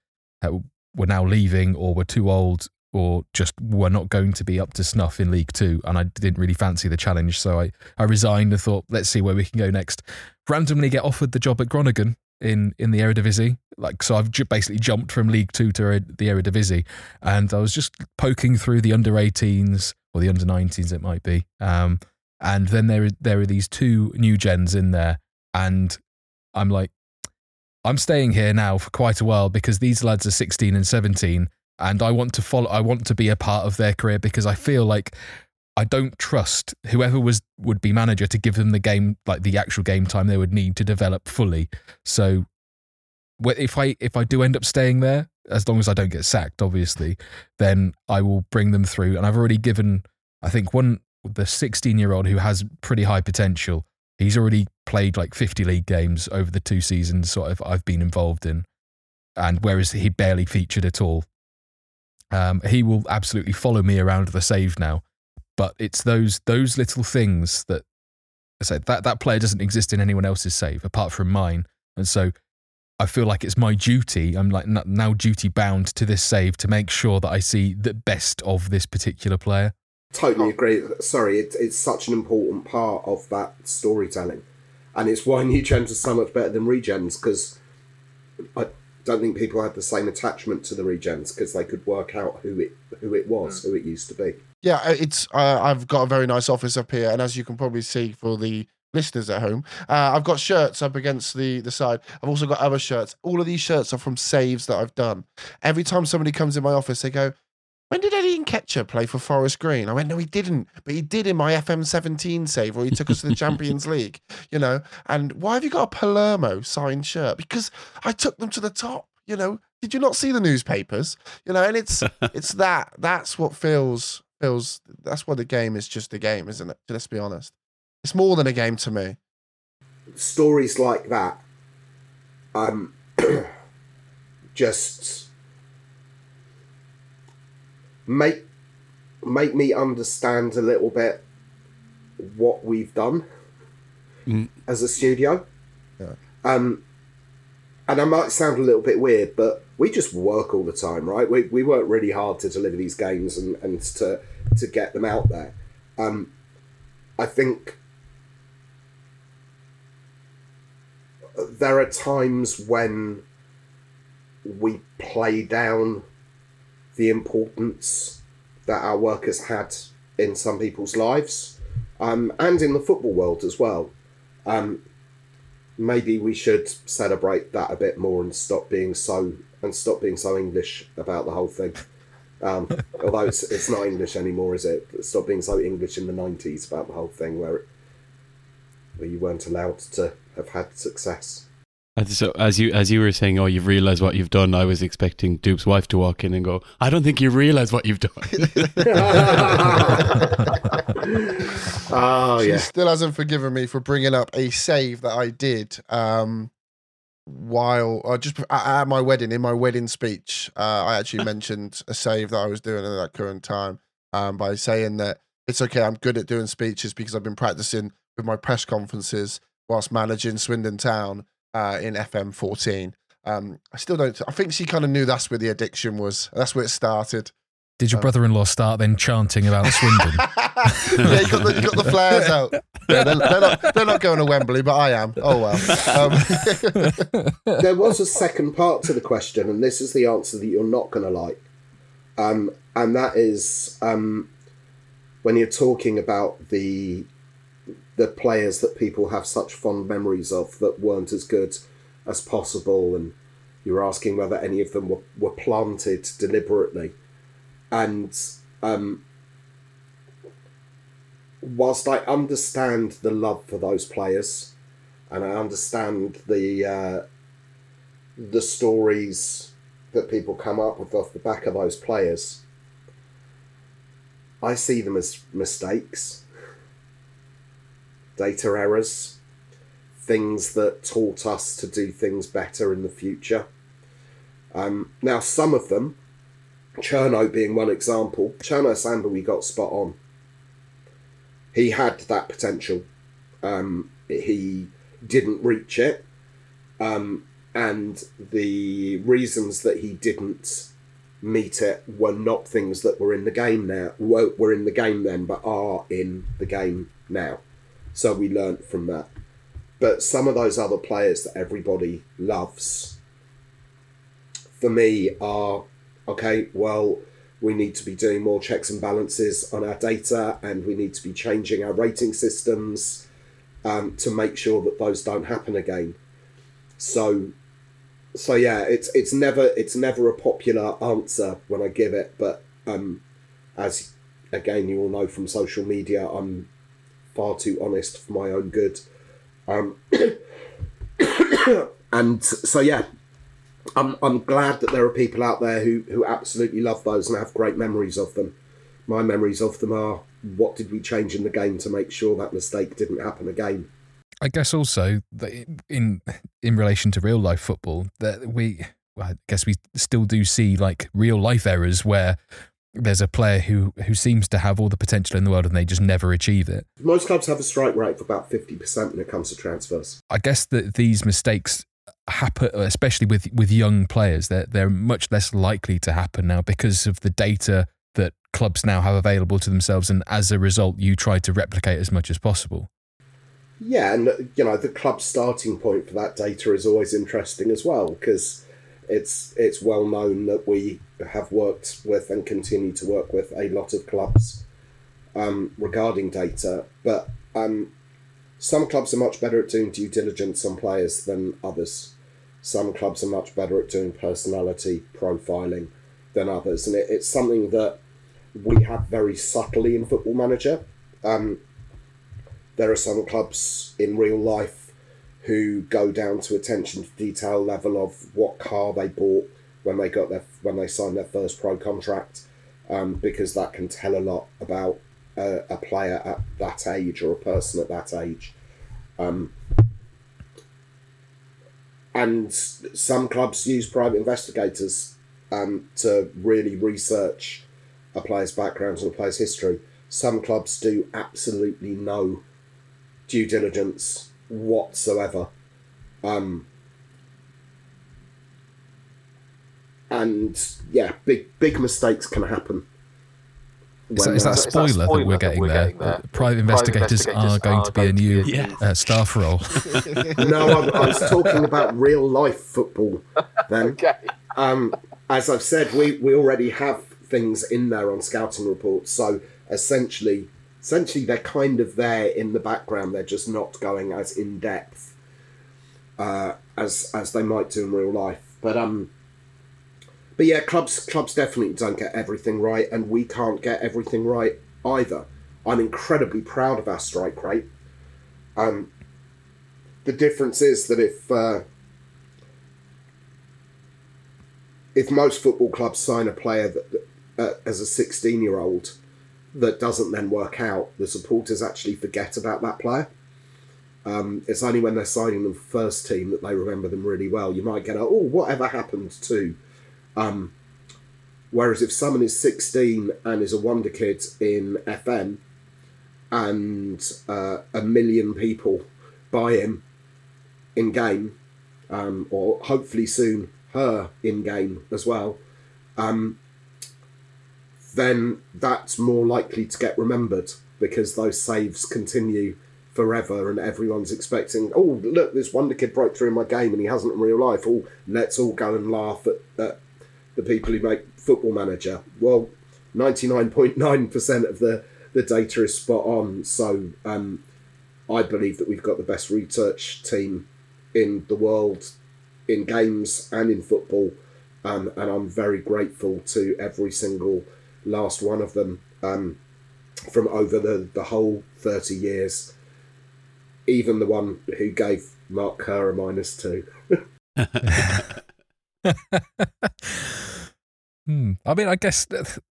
were now leaving or were too old or just were not going to be up to snuff in League Two, and I didn't really fancy the challenge, so I, I resigned and thought, let's see where we can go next. Randomly get offered the job at Groningen in in the Eredivisie, like so I've basically jumped from League Two to the Eredivisie, and I was just poking through the under 18s or the under 19s, it might be, um, and then there there are these two new gens in there, and I'm like, I'm staying here now for quite a while because these lads are 16 and 17 and I want to follow I want to be a part of their career because I feel like I don't trust whoever was would be manager to give them the game like the actual game time they would need to develop fully. So if I if I do end up staying there, as long as I don't get sacked, obviously, then I will bring them through. And I've already given I think one the 16 year old who has pretty high potential He's already played like 50 league games over the two seasons sort of I've been involved in. And whereas he barely featured at all, um, he will absolutely follow me around the save now. But it's those those little things that I said that that player doesn't exist in anyone else's save apart from mine, and so I feel like it's my duty. I'm like now duty bound to this save to make sure that I see the best of this particular player. Totally agree. Sorry, it, it's such an important part of that storytelling, and it's why new gens are so much better than regens because I don't think people had the same attachment to the regens because they could work out who it who it was, mm. who it used to be. Yeah, uh, it's uh, I've got a very nice office up here, and as you can probably see for the listeners at home, uh, I've got shirts up against the the side. I've also got other shirts. All of these shirts are from saves that I've done. Every time somebody comes in my office, they go, when did Eddie Nketiah play for Forest Green? I went, no, he didn't, but he did in my FM17 save, where he took us to the Champions League, you know. And why have you got a Palermo signed shirt? Because I took them to the top, you know. Did you not see the newspapers? You know, and it's it's that that's what feels feels that's what the game is just a game, isn't it? Let's be honest. It's more than a game to me. Stories like that, um, just make make me understand a little bit what we've done mm. as a studio. Yeah. Um, and I might sound a little bit weird, but we just work all the time, right? We, we work really hard to deliver these games and, and to to get them out there. Um, I think there are times when we play down the importance that our work has had in some people's lives um, and in the football world as well. Um, maybe we should celebrate that a bit more and stop being so and stop being so English about the whole thing. Um, although it's, it's not English anymore, is it? Stop being so English in the nineties about the whole thing, where it, where you weren't allowed to have had success. So as you as you were saying, oh, you've realised what you've done. I was expecting Dupe's wife to walk in and go, "I don't think you realise what you've done." oh she yeah. still hasn't forgiven me for bringing up a save that I did um, while uh, just at my wedding. In my wedding speech, uh, I actually mentioned a save that I was doing at that current time um, by saying that it's okay. I'm good at doing speeches because I've been practicing with my press conferences whilst managing Swindon Town uh, in FM 14. Um, I still don't. I think she kind of knew that's where the addiction was. That's where it started. Did your Oh. brother-in-law start then chanting about Swindon? yeah, you got the, you got the flares out. Yeah, they're, they're not, they're not going to Wembley, but I am. Oh well. Um, there was a second part to the question, and this is the answer that you're not going to like. Um, and that is um, when you're talking about the the players that people have such fond memories of that weren't as good as possible, and you're asking whether any of them were, were planted deliberately. And um, whilst I understand the love for those players, and I understand the uh, the stories that people come up with off the back of those players. I see them as mistakes, data errors, things that taught us to do things better in the future. Um, now, some of them, Cherno being one example, Cherno Samba we got spot on. He had that potential. Um, he didn't reach it. Um, and the reasons that he didn't meet it were not things that were in the game now were, were in the game then but are in the game now so we learnt from that but some of those other players that everybody loves for me are okay well we need to be doing more checks and balances on our data and we need to be changing our rating systems um, to make sure that those don't happen again. So so yeah, it's it's never it's never a popular answer when I give it, but um, as again you all know from social media, I'm far too honest for my own good, um, and so yeah, I'm I'm glad that there are people out there who who absolutely love those and have great memories of them. My memories of them are what did we change in the game to make sure that mistake didn't happen again. I guess also that in in relation to real life football, that we well, I guess we still do see like real life errors where there's a player who who seems to have all the potential in the world and they just never achieve it. Most clubs have a strike rate of about fifty percent when it comes to transfers. I guess that these mistakes happen, especially with with young players. They're they're much less likely to happen now because of the data that clubs now have available to themselves, and as a result, you try to replicate as much as possible. Yeah, and you know the club starting point for that data is always interesting as well because it's it's well known that we have worked with and continue to work with a lot of clubs um, regarding data, but um, some clubs are much better at doing due diligence on players than others. Some clubs are much better at doing personality profiling than others, and it, it's something that we have very subtly in Football Manager. Um, there are some clubs in real life who go down to attention to detail level of what car they bought when they got their when they signed their first pro contract, um, because that can tell a lot about a, a player at that age or a person at that age. Um, and some clubs use private investigators um, to really research a player's background and a player's history. Some clubs do absolutely no due diligence whatsoever. Um, and yeah, big big mistakes can happen. Is that, when, is that a spoiler, that we're getting there? Private, Private investigators, are going to be a new Yeah. uh, staff role. no, I, I was talking about real life football. Then, Okay. um, as I've said, we, we already have things in there on scouting reports. So essentially, essentially they're kind of there in the background. They're just not going as in depth uh, as as they might do in real life. But um, but yeah, clubs clubs definitely don't get everything right, and we can't get everything right either. I'm incredibly proud of our strike rate. Um, the difference is that if uh, if most football clubs sign a player that uh, as a 16 year old that doesn't then work out, the supporters actually forget about that player. Um, it's only when they're signing them first team that they remember them really well. You might get a, oh, whatever happened to. Um, whereas if someone is 16 and is a wonder kid in FM and uh, a million people buy him in game, um, or hopefully soon her in game as well, um, then that's more likely to get remembered because those saves continue forever and everyone's expecting, oh, look, this wonder kid broke through in my game and he hasn't in real life. Oh, let's all go and laugh at, at the people who make Football Manager. Well, 99.9% of the, the data is spot on. So um, I believe that we've got the best research team in the world in games and in football. Um, and I'm very grateful to every single last one of them um, from over the, the whole 30 years. Even the one who gave Mark Kerr a minus two. Hmm. I mean, I guess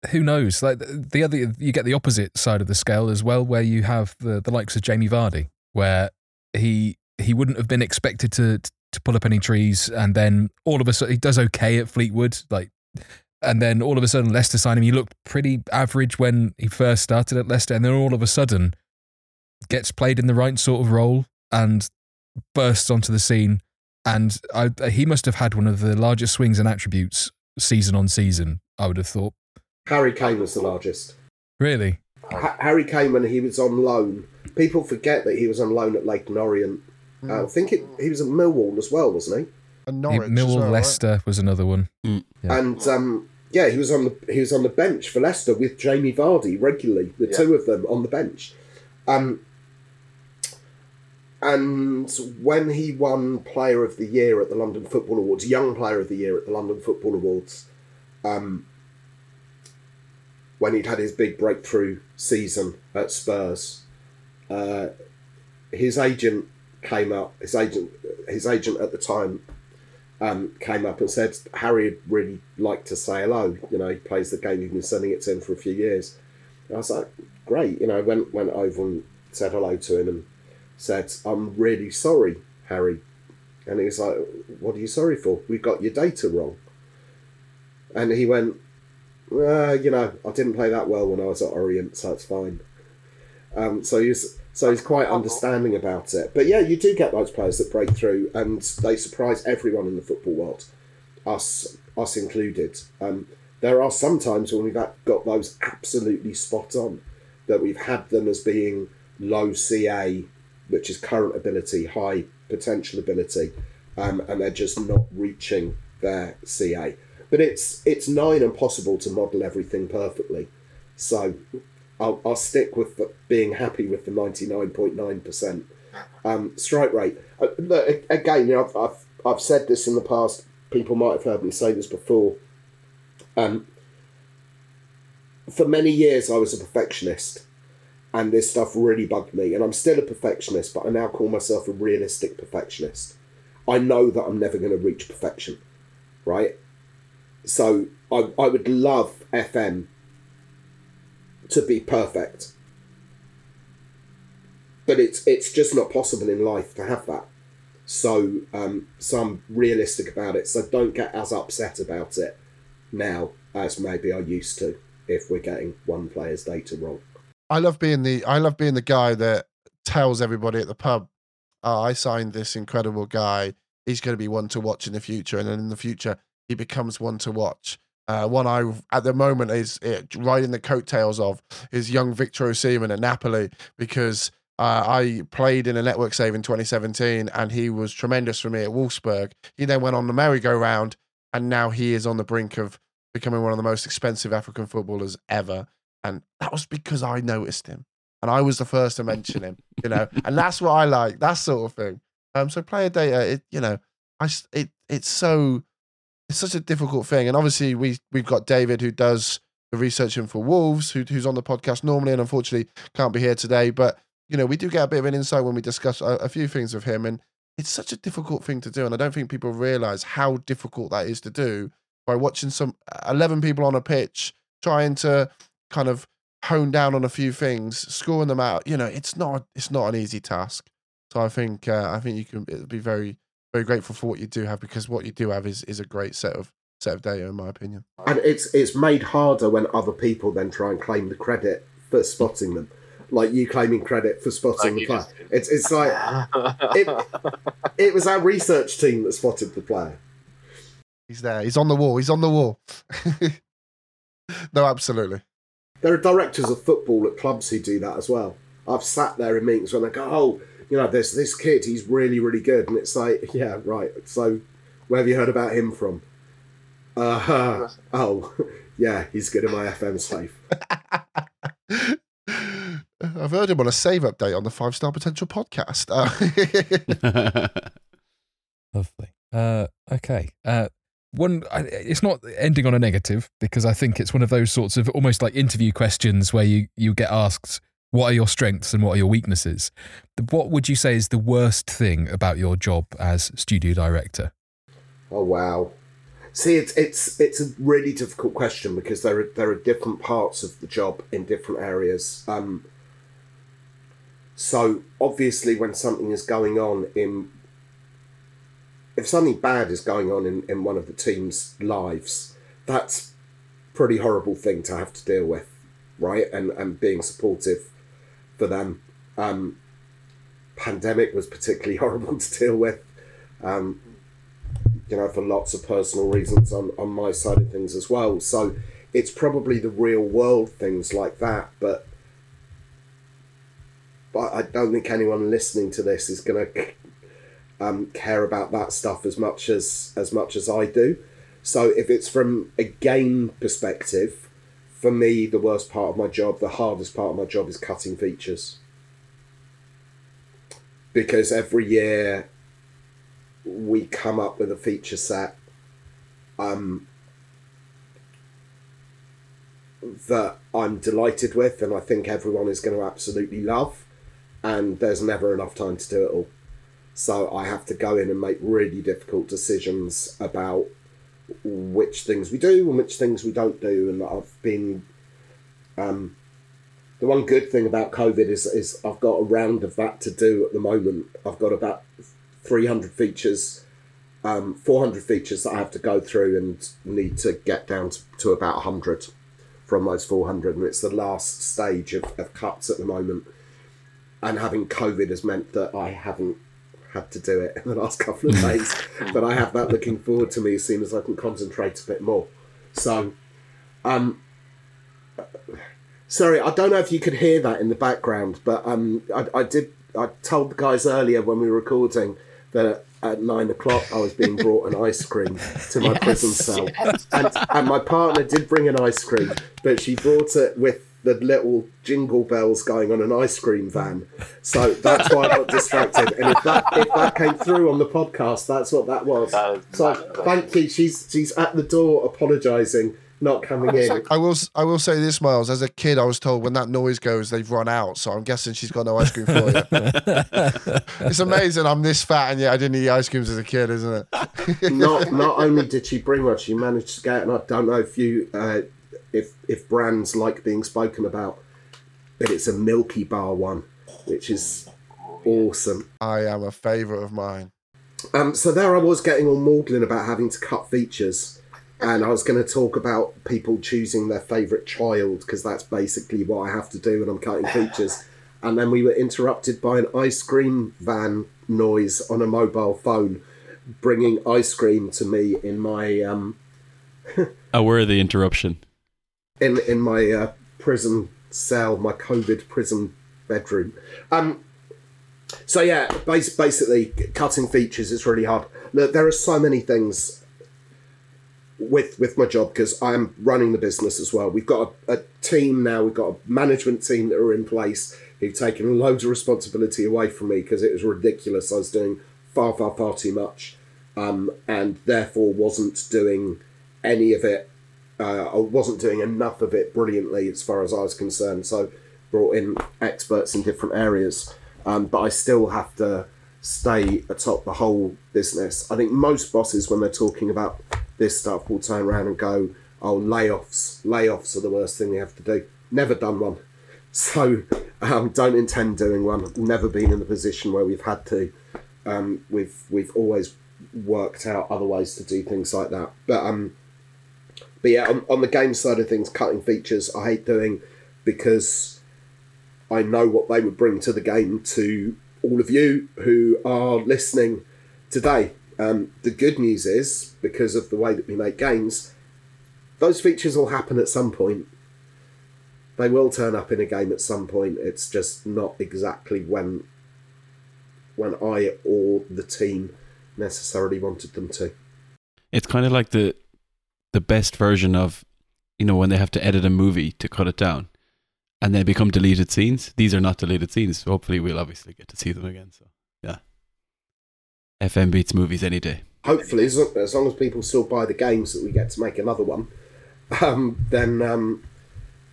who knows? Like the other, you get the opposite side of the scale as well, where you have the the likes of Jamie Vardy, where he he wouldn't have been expected to to pull up any trees, and then all of a sudden he does okay at Fleetwood, like, and then all of a sudden Leicester sign him. He looked pretty average when he first started at Leicester, and then all of a sudden gets played in the right sort of role and bursts onto the scene. And I, he must have had one of the largest swings and attributes season on season. I would have thought. Harry Kane was the largest. Really? Ha- Harry Kane, when he was on loan, people forget that he was on loan at Leyton Orient. Uh, I think it, he was at Millwall as well, wasn't he? And Norwich. Millwall as well, right? Leicester was another one. Mm. Yeah. And um, yeah, he was on the he was on the bench for Leicester with Jamie Vardy regularly, the Yeah. two of them on the bench. Um, and when he won Player of the Year at the London Football Awards, Young Player of the Year at the London Football Awards, um, when he'd had his big breakthrough season at Spurs, uh, his agent came up. His agent, his agent at the time, um, came up and said Harry would really like to say hello. You know, he plays the game. You've been sending it to him for a few years. And I was like, great. You know, went went over and said hello to him and said, I'm really sorry, Harry. And he was like, What are you sorry for? We got your data wrong. And he went, uh, you know, I didn't play that well when I was at Orient, so it's fine. Um, so he's so he's quite understanding about it. But yeah, you do get those players that break through and they surprise everyone in the football world, us us included. Um, there are some times when we've got those absolutely spot on, that we've had them as being low CA, which is current ability, high potential ability, um, and they're just not reaching their CA. But it's it's and impossible to model everything perfectly. So I'll, I'll stick with the, being happy with the 99.9% um, strike rate. Uh, look, again, you know, I've, I've, I've said this in the past, people might have heard me say this before. Um, for many years, I was a perfectionist, and this stuff really bugged me. And I'm still a perfectionist, but I now call myself a realistic perfectionist. I know that I'm never going to reach perfection, right? So I, I would love FM to be perfect. But it's it's just not possible in life to have that. So um, so I'm realistic about it. So don't get as upset about it now as maybe I used to if we're getting one player's data wrong. I love being the I love being the guy that tells everybody at the pub, oh, I signed this incredible guy. He's going to be one to watch in the future, and then in the future he becomes one to watch. Uh, one I at the moment is uh, riding the coattails of is young Victor Osimhen at Napoli because uh, I played in a network save in 2017 and he was tremendous for me at Wolfsburg. He then went on the merry-go-round and now he is on the brink of becoming one of the most expensive African footballers ever. And that was because I noticed him and I was the first to mention him, you know, and that's what I like, that sort of thing. Um, so player data, it, you know, I, it, it's so, it's such a difficult thing. And obviously we, we've got David who does the researching for Wolves, who, who's on the podcast normally and unfortunately can't be here today. But, you know, we do get a bit of an insight when we discuss a, a few things with him. And it's such a difficult thing to do. And I don't think people realize how difficult that is to do by watching some 11 people on a pitch trying to kind of hone down on a few things, scoring them out. You know, it's not it's not an easy task. So I think uh, I think you can be very very grateful for what you do have because what you do have is is a great set of set of data in my opinion. And it's it's made harder when other people then try and claim the credit for spotting them. Like you claiming credit for spotting Like the you player. It's it's like it, it was our research team that spotted the player. He's there. He's on the wall. He's on the wall. no, absolutely. There are directors of football at clubs who do that as well. I've sat there in meetings when they go, "Oh, you know, there's this kid. He's really, really good," and it's like, "Yeah, right. So, where have you heard about him from?" Uh, oh, yeah, he's good in my FM safe. I've heard him on a save update on the Five Star Potential podcast. Uh, Lovely. Uh, okay. Uh, one, it's not ending on a negative because I think it's one of those sorts of almost like interview questions where you you get asked what are your strengths and what are your weaknesses. What would you say is the worst thing about your job as studio director? Oh wow. See, it's it's it's a really difficult question because there are there are different parts of the job in different areas. Um, so obviously, when something is going on in, if something bad is going on in, in one of the team's lives, that's pretty horrible thing to have to deal with, right? And and being supportive for them. Um, pandemic was particularly horrible to deal with. Um, you know, for lots of personal reasons on, on my side of things as well. So it's probably the real world things like that, but but I don't think anyone listening to this is gonna um, care about that stuff as much as as much as I do. So if it's from a game perspective, for me the worst part of my job, the hardest part of my job is cutting features. Because every year we come up with a feature set um, that I'm delighted with, and I think everyone is going to absolutely love. And there's never enough time to do it all, so I have to go in and make really difficult decisions about which things we do and which things we don't do. And I've been um, the one good thing about COVID is is I've got a round of that to do at the moment. I've got about 300 features, um, 400 features that I have to go through and need to get down to, to about 100 from those 400. And it's the last stage of, of cuts at the moment. And having COVID has meant that I haven't had to do it in the last couple of days. but I have that looking forward to me as soon as I can concentrate a bit more. So, um, sorry, I don't know if you could hear that in the background, but um, I, I did. I told the guys earlier when we were recording that at nine o'clock I was being brought an ice cream to my prison cell, and, and my partner did bring an ice cream, but she brought it with the little jingle bells going on an ice cream van. So that's why I got distracted. And if that if that came through on the podcast, that's what that was. That is So thank you. She's she's at the door apologising, not coming in. I will. s- I will say this, Miles. As a kid, I was told when that noise goes, they've run out. So I'm guessing she's got no ice cream for you. it's amazing. I'm this fat, and yet I didn't eat ice creams as a kid, isn't it? not not only did she bring one, she managed to get. And I don't know if you uh, if if brands like being spoken about, but it's a Milky Bar one, which is awesome. I am a favourite of mine. Um, so there I was getting all maudlin about having to cut features, and I was going to talk about people choosing their favourite child because that's basically what I have to do when I'm cutting features. And then we were interrupted by an ice cream van noise on a mobile phone, bringing ice cream to me in my um, A worthy interruption. In in my uh, prison cell, my COVID prison bedroom. Um, so yeah, bas- basically, cutting features is really hard. Look, there are so many things with with my job because I'm running the business as well. We've got a, a team now. We've got a management team that are in place who've taken loads of responsibility away from me because it was ridiculous. I was doing far, far, far too much, um, and therefore wasn't doing any of it uh, I wasn't doing enough of it brilliantly as far as I was concerned. So brought in experts in different areas, um, but I still have to stay atop the whole business. I think most bosses, when they're talking about this stuff, will turn around and go, "Oh, layoffs! Layoffs are the worst thing we have to do." Never done one, so um, don't intend doing one. Never been in the position where we've had to. Um, we've we've always worked out other ways to do things like that, but um. But yeah, on, on the game side of things, cutting features I hate doing because I know what they would bring to the game to all of you who are listening today. Um, the good news is, because of the way that we make games, those features will happen at some point. they will turn up in a game at some point. It's just not exactly when when I or the team necessarily wanted them to. It's kind of like the the best version of you know when they have to edit a movie to cut it down and they become deleted scenes. These are not deleted scenes. So hopefully we'll obviously get to see them again. So yeah. FM beats movies any day. Hopefully, as long, as long as people still buy the games that we get to make another one, um, then um,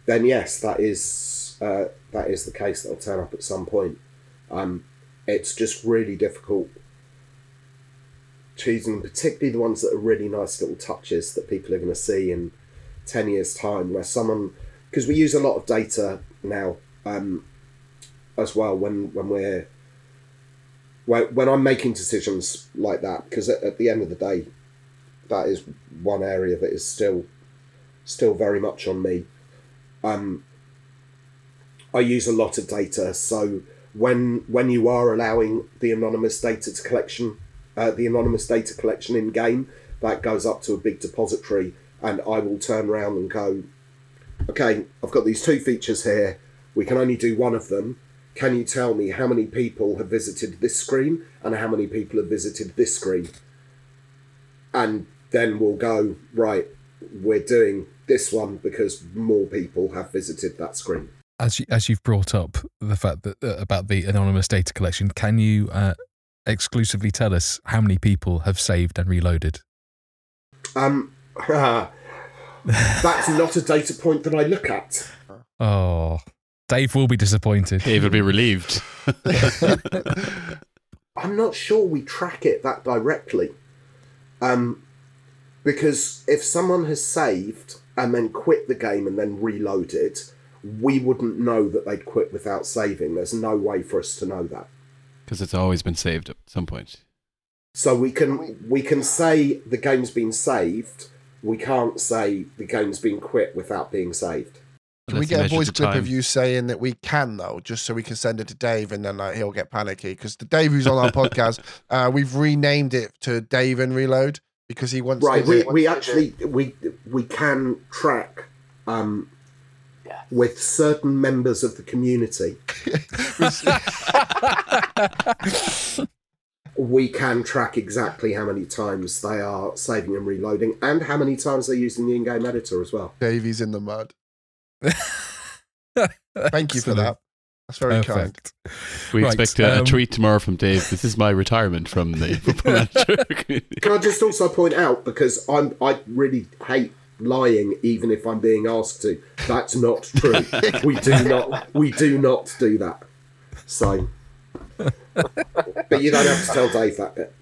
then yes, that is uh, that is the case. That'll turn up at some point. Um, it's just really difficult choosing, particularly the ones that are really nice little touches that people are going to see in ten years' time, where someone because we use a lot of data now um, as well when when we're when, when I'm making decisions like that because at, at the end of the day that is one area that is still still very much on me. Um, I use a lot of data so when when you are allowing the anonymous data to collection uh, the anonymous data collection in game that goes up to a big depository and I will turn around and go okay, I've got these two features here. We can only do one of them. Can you tell me how many people have visited this screen and how many people have visited this screen? And then we'll go, right, we're doing this one because more people have visited that screen. As you, as you've brought up the fact that uh, about the anonymous data collection, can you uh, exclusively tell us how many people have saved and reloaded? Um, that's not a data point that I look at. Oh, Dave will be disappointed. Dave will be relieved. I'm not sure we track it that directly. Um, because if someone has saved and then quit the game and then reloaded, we wouldn't know that they'd quit without saving. There's no way for us to know that. Because it's always been saved at some point. So we can we can say the game's been saved. We can't say the game's been quit without being saved. Can we get a voice clip time. of you saying that we can though, just so we can send it to Dave and then like, he'll get panicky? Because the Dave who's on our podcast, uh, we've renamed it to Dave and Reload because he wants Right. to We, we actually we we can track um, with certain members of the community. we can track exactly how many times they are saving and reloading, and how many times they're using the in-game editor as well. Davey's in the mud. Thank you for that. That's very kind. We Right, expect a, a um, tweet tomorrow from Dave. This is my retirement from the football manager. Can I just also point out because I'm I really hate lying, even if I'm being asked to. That's not true. we do not we do not do that. So, but you don't have to tell Dave that bit.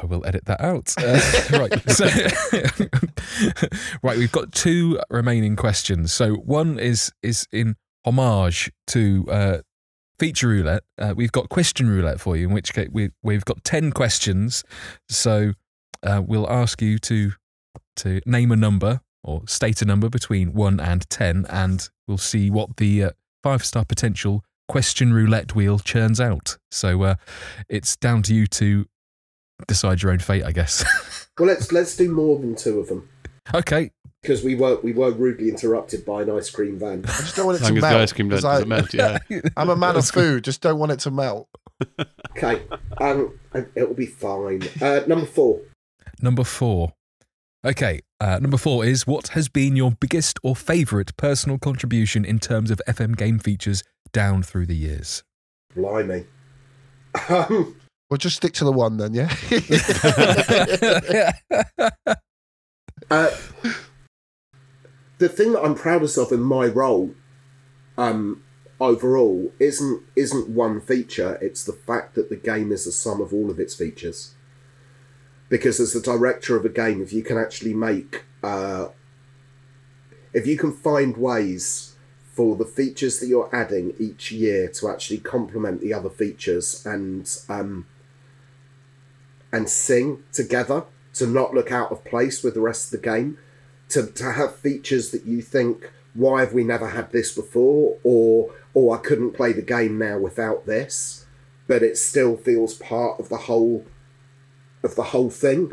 I will edit that out. Uh, right. So, right, we've got two remaining questions. So one is is in homage to uh, feature roulette. Uh, we've got question roulette for you, in which case we we've got ten questions. So uh, we'll ask you to to name a number or state a number between one and ten, and we'll see what the uh, five star potential question roulette wheel churns out. So uh, it's down to you to decide your own fate, I guess. Well, let's let's do more than two of them okay. because we were we were rudely interrupted by an ice cream van. I just don't want it to long as the melt. ice cream 'cause doesn't I, melt, yeah. I'm a man of food. Just don't want it to melt. Okay, um, it'll be fine. Uh, number four. Number four. Okay. Uh, number four is what has been your biggest or favourite personal contribution in terms of FM game features down through the years? Blimey. Um, We'll just stick to the one then, yeah. Uh, the thing that I'm proudest of in my role, um, overall, isn't isn't one feature. It's the fact that the game is the sum of all of its features. Because as the director of a game, if you can actually make, uh, if you can find ways for the features that you're adding each year to actually complement the other features and um, and sing together to not look out of place with the rest of the game to, to have features that you think why have we never had this before? or or I couldn't play the game now without this but it still feels part of the whole of the whole thing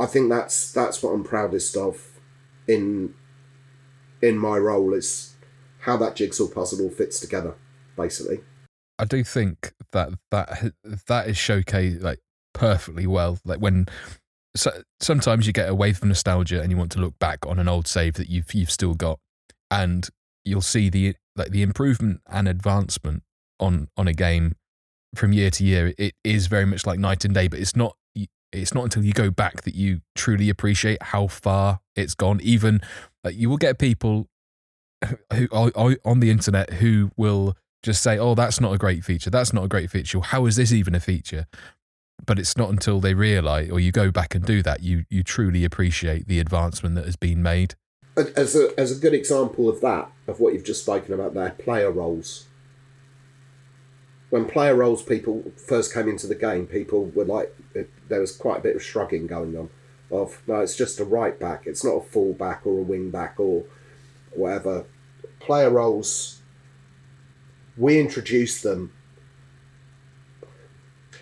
I think that's that's what I'm proudest of in in my role is how that jigsaw puzzle all fits together, basically. I do think that that that is showcased like perfectly well. Like when so, sometimes you get a wave of nostalgia and you want to look back on an old save that you've you've still got, and you'll see the like the improvement and advancement on on a game from year to year. It is very much like night and day, but it's not. It's not until you go back that you truly appreciate how far it's gone. Even you will get people who are on the internet who will just say, "Oh, that's not a great feature. That's not a great feature. How is this even a feature?" But it's not until they realize, or you go back and do that, you you truly appreciate the advancement that has been made. As a as a good example of that, of what you've just spoken about there, player roles. When player roles people first came into the game, people were like, there was quite a bit of shrugging going on. Of no, it's just a right back. It's not a full back or a wing back or whatever. Player roles we introduced them.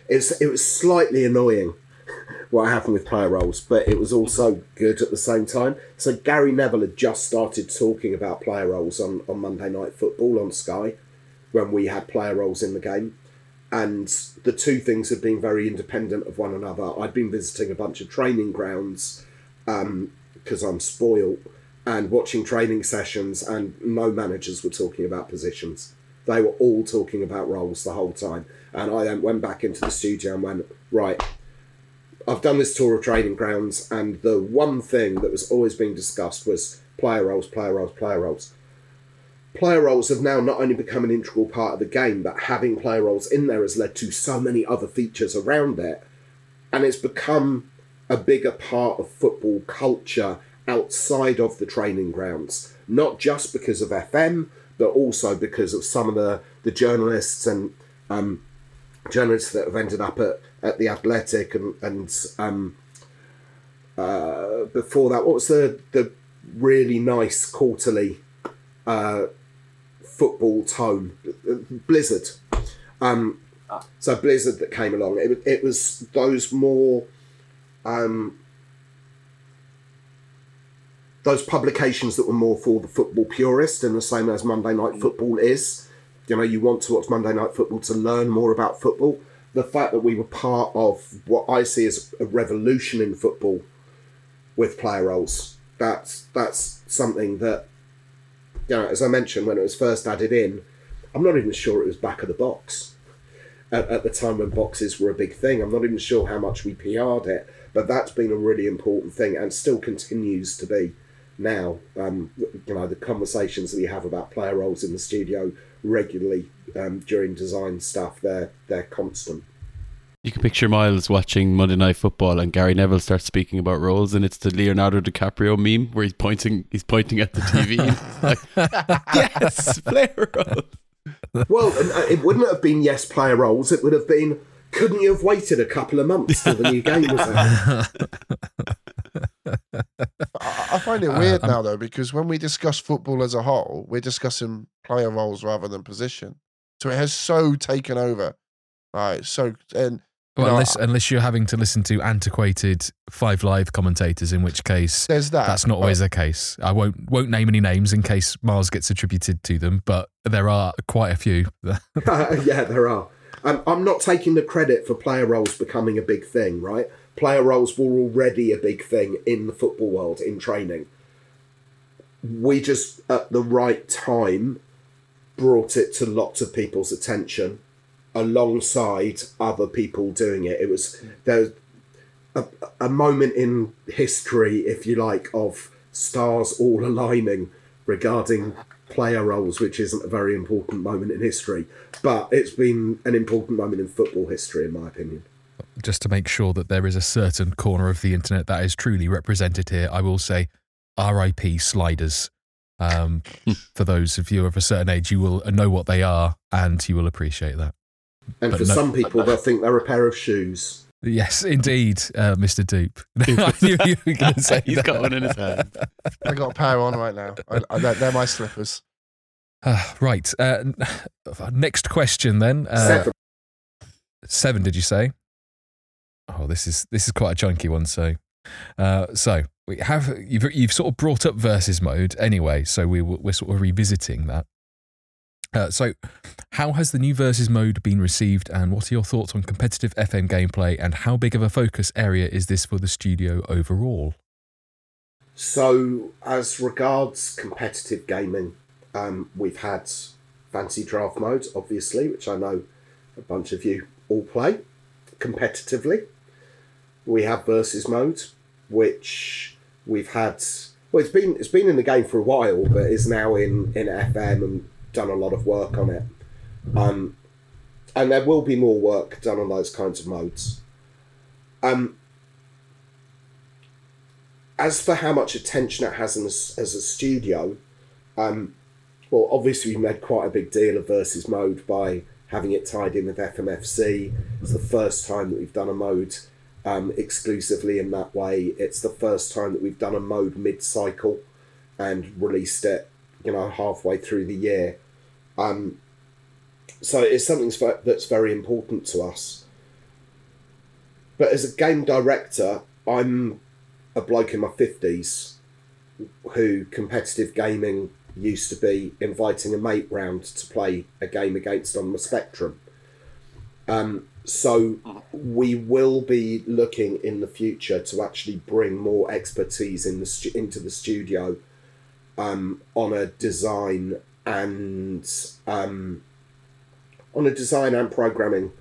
It's, it was slightly annoying what happened with player roles, but it was also good at the same time. So Gary Neville had just started talking about player roles on, on Monday Night Football on Sky when we had player roles in the game. And the two things had been very independent of one another. I'd been visiting a bunch of training grounds because um, I'm spoiled and watching training sessions, and no managers were talking about positions. They were all talking about roles the whole time. And I then went back into the studio and went, right, I've done this tour of training grounds, and the one thing that was always being discussed was player roles, player roles, player roles. Player roles have now not only become an integral part of the game, but having player roles in there has led to so many other features around it. And it's become a bigger part of football culture outside of the training grounds. Not just because of FM, but also because of some of the, the journalists and um, journalists that have ended up at, at the Athletic and and um, uh, before that, what was the the really nice quarterly uh, football tone? Blizzard. Um, so Blizzard that came along. It, it was those more. Um, those publications that were more for the football purist and the same as Monday Night Football is. You know, you want to watch Monday Night Football to learn more about football. The fact that we were part of what I see as a revolution in football with player roles, that's that's something that, you know, as I mentioned when it was first added in, I'm not even sure it was back of the box. At, at the time when boxes were a big thing, I'm not even sure how much we PR'd it, but that's been a really important thing and still continues to be now. Um, you know, the conversations that we have about player roles in the studio regularly um, during design stuff, they're they're constant. You can picture Miles watching Monday Night Football, and Gary Neville starts speaking about roles, and it's the Leonardo DiCaprio meme where he's pointing he's pointing at the TV. like, yes, player role. Well, it wouldn't have been yes player roles. It would have been. Couldn't you have waited a couple of months till the new game was out? I find it weird uh, now though because when we discuss football as a whole, we're discussing player roles rather than position. So it has so taken over. Right. So and well, know, unless unless you're having to listen to antiquated five live commentators, in which case there's that. That's not always the case. I won't won't name any names in case Mars gets attributed to them, but there are quite a few. yeah, there are. Um, I'm not taking the credit for player roles becoming a big thing, right? Player roles were already a big thing in the football world in training. We just, at the right time, brought it to lots of people's attention alongside other people doing it. It was there a, a moment in history, if you like, of stars all aligning regarding player roles, which isn't a very important moment in history, but it's been an important moment in football history, in my opinion. Just to make sure that there is a certain corner of the internet that is truly represented here, I will say RIP sliders. Um, for those of you of a certain age, you will know what they are and you will appreciate that. And but for no, some people, they'll think they're a pair of shoes. Yes, indeed, uh, Mr. Dupe. I knew you were going to say He's that. got one in his hand. I got a pair on right now. I, I, they're, they're, my slippers. Uh, right. Uh, next question then. Uh, seven. Seven, did you say? Oh, this is this is quite a chunky one. So, Uh, so we have you've you've sort of brought up versus mode anyway, so we we're sort of revisiting that. Uh, so, how has the new versus mode been received, and what are your thoughts on competitive FM gameplay, and how big of a focus area is this for the studio overall? So, as regards competitive gaming, um, we've had fantasy draft mode, obviously, which I know a bunch of you all play competitively. We have versus mode, which we've had. Well, it's been it's been in the game for a while, but is now in in FM and done a lot of work on it. Um, and there will be more work done on those kinds of modes. Um, as for how much attention it has as, as a studio, um, well, obviously we made quite a big deal of versus mode by having it tied in with FMFC. It's the first time that we've done a mode um, exclusively in that way. It's the first time that we've done a mode mid-cycle and released it, you know, halfway through the year. Um, so it's something that's very important to us. But as a game director, I'm a bloke in my 50s who competitive gaming used to be inviting a mate round to play a game against on the spectrum. Um, so we will be looking in the future to actually bring more expertise in the stu- into the studio um, on a design and um, on a design and programming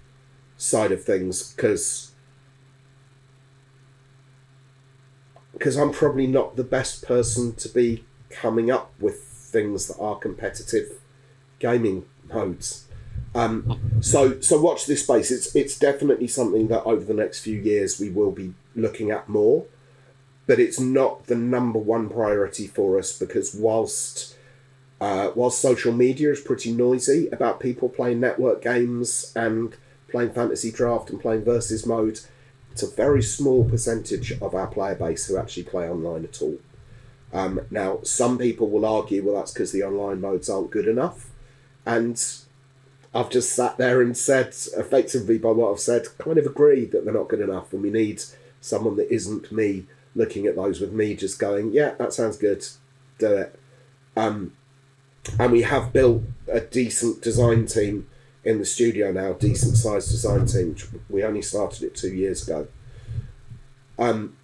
side of things because because I'm probably not the best person to be coming up with things that are competitive gaming modes. Um, so so watch this space. It's it's definitely something that over the next few years we will be looking at more, but it's not the number one priority for us because whilst uh, while social media is pretty noisy about people playing network games and playing fantasy draft and playing versus mode, it's a very small percentage of our player base who actually play online at all. Um, now, some people will argue, well, that's because the online modes aren't good enough. And I've just sat there and said, effectively by what I've said, kind of agree that they're not good enough. And we need someone that isn't me looking at those with me just going, yeah, that sounds good, do it. Um, and we have built a decent design team in the studio now, decent sized design team. We only started it two years ago. Um,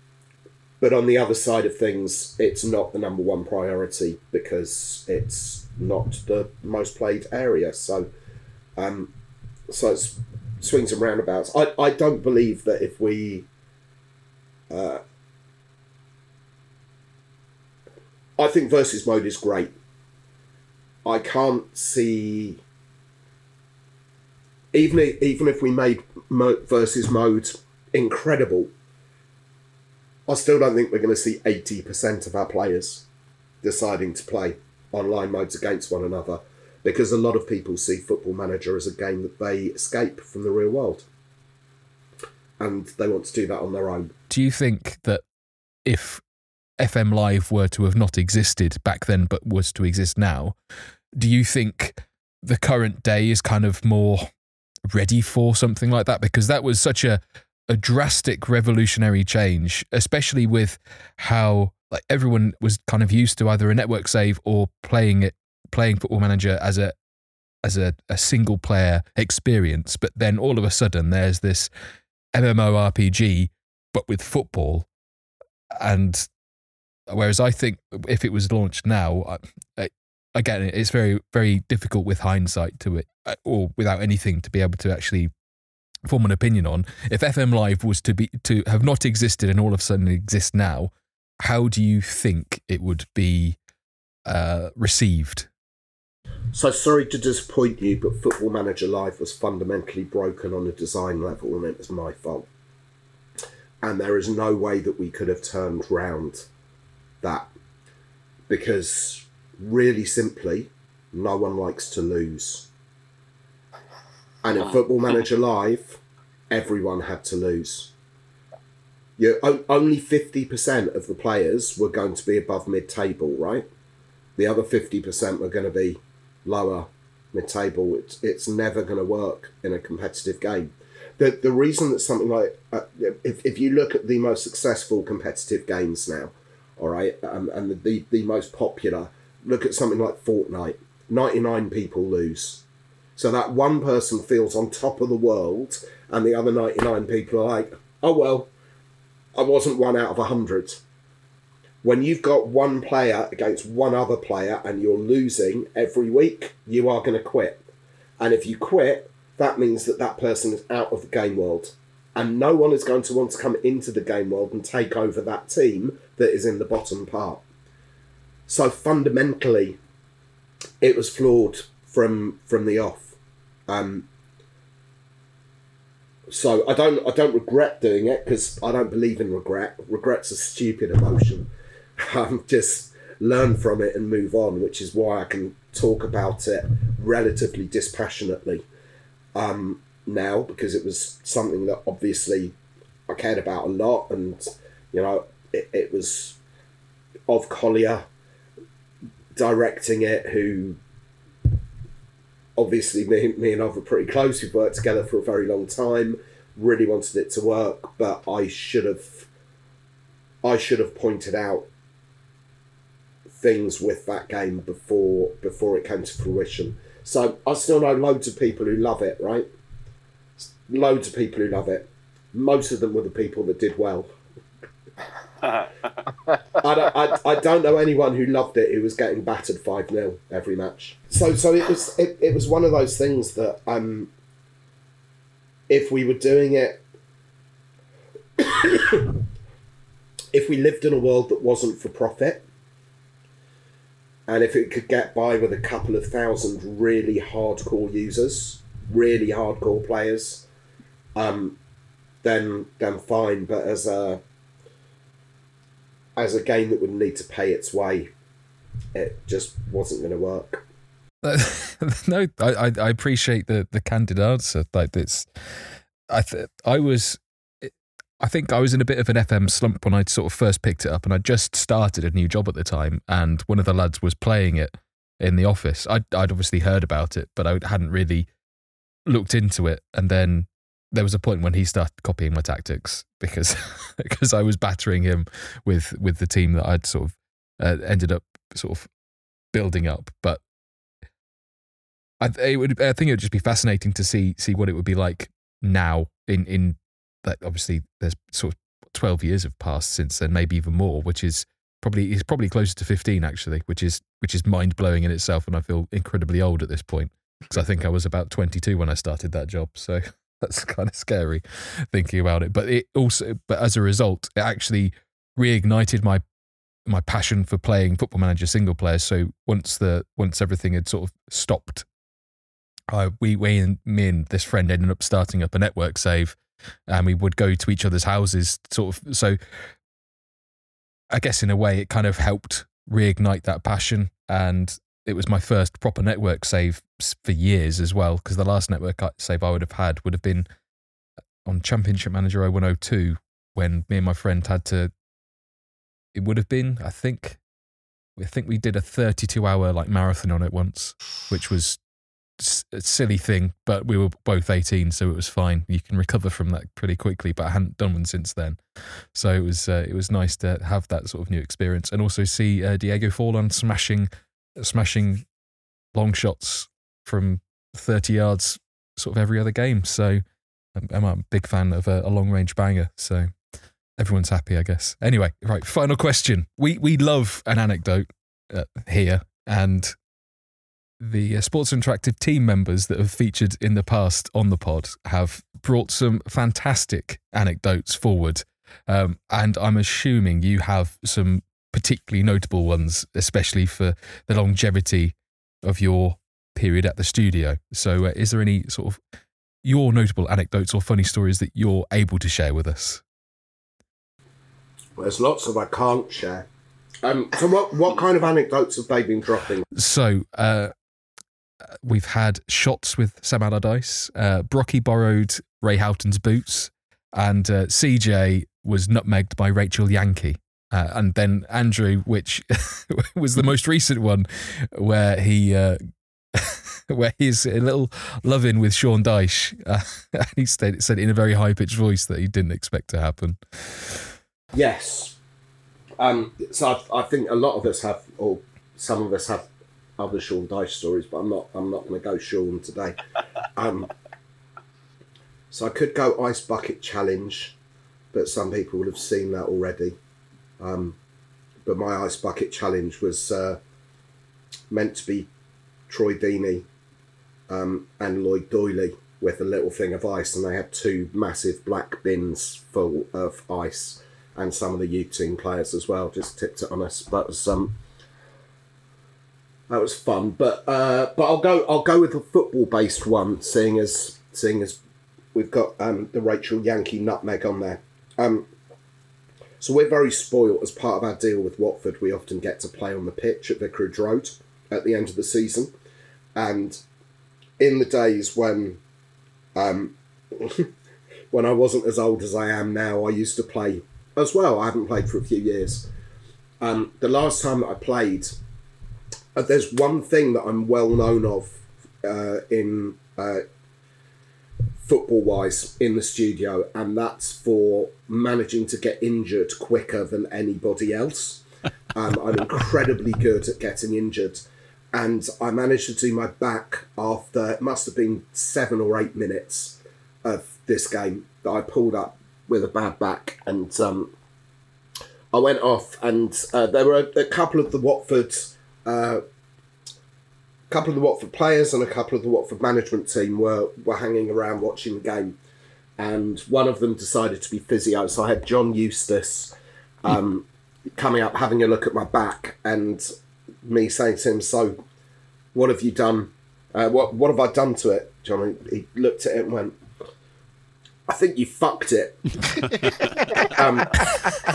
but on the other side of things, it's not the number one priority because it's not the most played area. So, um, so it's swings and roundabouts. I, I don't believe that if we uh, I think versus mode is great. I can't see even if, even if we made mo- versus mode incredible, I still don't think we're going to see eighty percent of our players deciding to play online modes against one another because a lot of people see Football Manager as a game that they escape from the real world, and they want to do that on their own. Do you think that if FM Live were to have not existed back then but was to exist now, do you think the current day is kind of more ready for something like that? Because that was such a a drastic revolutionary change, especially with how like everyone was kind of used to either a network save or playing it playing football manager as a as a, a single player experience. But then all of a sudden there's this MMORPG but with football and Whereas I think if it was launched now, again, it's very, very difficult with hindsight to it, uh, or without anything to be able to actually form an opinion on. If FM Live was to be to have not existed and all of a sudden exist now, how do you think it would be uh, received? So sorry to disappoint you, but Football Manager Live was fundamentally broken on a design level, and it was my fault. And there is no way that we could have turned round that because really simply, no one likes to lose. And in Football Manager Live, everyone had to lose. You only fifty percent of the players were going to be above mid-table, right? The other fifty percent were going to be lower mid-table. It's it's never going to work in a competitive game. the the reason that something like uh, if if you look at the most successful competitive games now, all right, um, and the, the the most popular, look at something like Fortnite. Ninety nine people lose, so that one person feels on top of the world, and the other ninety nine people are like, oh well, I wasn't one out of a hundred. When you've got one player against one other player and you're losing every week, you are going to quit. And if you quit, that means that that person is out of the game world. And no one is going to want to come into the game world and take over that team that is in the bottom part. So fundamentally, it was flawed from from the off. Um, so I don't I don't regret doing it because I don't believe in regret. Regret's a stupid emotion. Um, just learn from it and move on, which is why I can talk about it relatively dispassionately um, now because it was something that obviously I cared about a lot, and you know it, it was Ov Collyer directing it, who obviously me, me and I were pretty close. We've worked together for a very long time. Really wanted it to work, but I should have I should have pointed out things with that game before before it came to fruition. So I still know loads of people who love it, right? Loads of people who love it. Most of them were the people that did well. I, don't, I, I don't know anyone who loved it who was getting battered 5 0 every match. So so it was it, it was one of those things that um if we were doing it if we lived in a world that wasn't for profit and if it could get by with a couple of thousand really hardcore users, really hardcore players, um, then then fine. But as a as a game that would need to pay its way, it just wasn't going to work. no, I, I appreciate the the candid answer. Like this, I th- I was I think I was in a bit of an FM slump when I sort of first picked it up, and I just started a new job at the time, and one of the lads was playing it in the office. I'd, I'd obviously heard about it, but I hadn't really looked into it. And then there was a point when he started copying my tactics because because I was battering him with with the team that I'd sort of uh, ended up sort of building up. But I, it would, I think it would just be fascinating to see see what it would be like now in in that obviously there's sort of 12 years have passed since then, maybe even more, which is probably is probably closer to 15 actually, which is which is mind blowing in itself, and I feel incredibly old at this point because I think I was about 22 when I started that job, so that's kind of scary thinking about it. But it also, but as a result, it actually reignited my my passion for playing Football Manager single player. So once the once everything had sort of stopped, we we and me and this friend ended up starting up a network save and we would go to each other's houses sort of so i guess in a way it kind of helped reignite that passion and it was my first proper network save for years as well because the last network save i would have had would have been on championship manager 0102 when me and my friend had to it would have been i think i think we did a 32 hour like marathon on it once which was a silly thing, but we were both 18, so it was fine. You can recover from that pretty quickly, but I hadn't done one since then. So it was uh, it was nice to have that sort of new experience and also see uh, Diego Forlan smashing smashing long shots from 30 yards sort of every other game. So I'm, a big fan of a, a long range banger. So everyone's happy, I guess. Anyway, right, final question. We we love an anecdote uh, here and the uh, Sports Interactive team members that have featured in the past on the pod have brought some fantastic anecdotes forward. Um, and I'm assuming you have some particularly notable ones, especially for the longevity of your period at the studio. So, uh, is there any sort of your notable anecdotes or funny stories that you're able to share with us? Well, there's lots of I can't share. Um, so, what what kind of anecdotes have they been dropping? So, uh, we've had shots with Sam Allardyce. Uh, Brocky borrowed Ray Houghton's boots, and uh, CJ was nutmegged by Rachel Yankey. Uh, and then Andrew, which was the most recent one, where he uh, where he's a little loving with Sean Dyche. Uh, he said, said in a very high pitched voice that he didn't expect to happen. Yes. Um, so I, I think a lot of us have, or some of us have, other Sean Dyche stories, but I'm not. I'm not going to go Sean today. Um, so I could go ice bucket challenge, but some people would have seen that already. Um, but my ice bucket challenge was uh, meant to be Troy Deeney um, and Lloyd Doyley with a little thing of ice, and they had two massive black bins full of ice, and some of the youth team players as well just tipped it on us. That was um, that was fun. But uh, but I'll go I'll go with a football based one, seeing as seeing as we've got um, the Rachel Yankey nutmeg on there. Um, so we're very spoilt as part of our deal with Watford. We often get to play on the pitch at Vicarage Road at the end of the season, and in the days when um, when I wasn't as old as I am now, I used to play as well. I haven't played for a few years. Um, the last time that I played, uh, there's one thing that I'm well known of uh, in uh, football wise in the studio, and that's for managing to get injured quicker than anybody else. Um, I'm incredibly good at getting injured, and I managed to do my back after it must have been seven or eight minutes of this game that I pulled up with a bad back, and um, I went off, and uh, there were a, a couple of the Watford. Uh, couple of the Watford players and a couple of the Watford management team were, were hanging around watching the game, and one of them decided to be physio. So I had John Eustace um, coming up, having a look at my back, and me saying to him, "So, what have you done? Uh, what what have I done to it?" John, he looked at it and went, "I think you fucked it," um,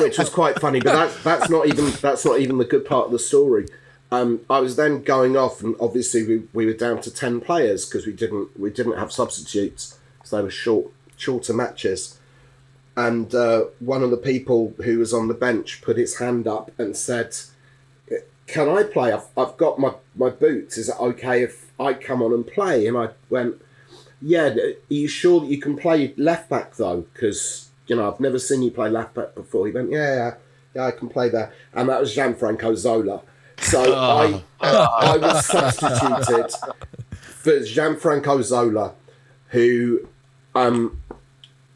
which was quite funny. But that, that's not even that's not even the good part of the story. Um, I was then going off, and obviously we, we were down to ten players because we didn't we didn't have substitutes, so they were short shorter matches. And uh, one of the people who was on the bench put his hand up and said, "Can I play? I've, I've got my, my boots. Is it okay if I come on and play?" And I went, "Yeah. Are you sure that you can play left back though? Because you know I've never seen you play left back before." He went, "Yeah, yeah, yeah. I can play there." And that was Gianfranco Zola. So I I was substituted for Gianfranco Zola, who um,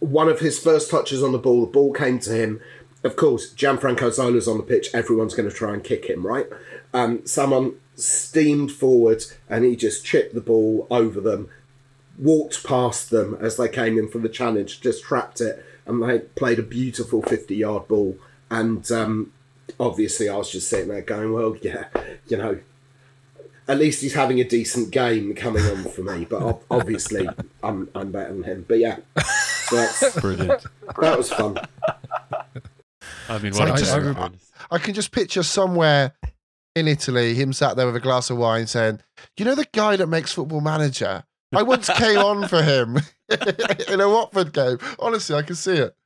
one of his first touches on the ball, the ball came to him. Of course, Gianfranco Zola's on the pitch. Everyone's going to try and kick him, right? Um, someone steamed forward and he just chipped the ball over them, walked past them as they came in from the challenge, just trapped it, and they played a beautiful 50 yard ball. And um, obviously, I was just sitting there going, well, yeah, you know, at least he's having a decent game coming on for me. But obviously, I'm, I'm better than him. But yeah, so that's, Brilliant. that was fun. I mean, So what I a just- character. I can just picture somewhere in Italy him sat there with a glass of wine saying, "You know the guy that makes Football Manager? I once came on for him in a Watford game. Honestly, I can see it."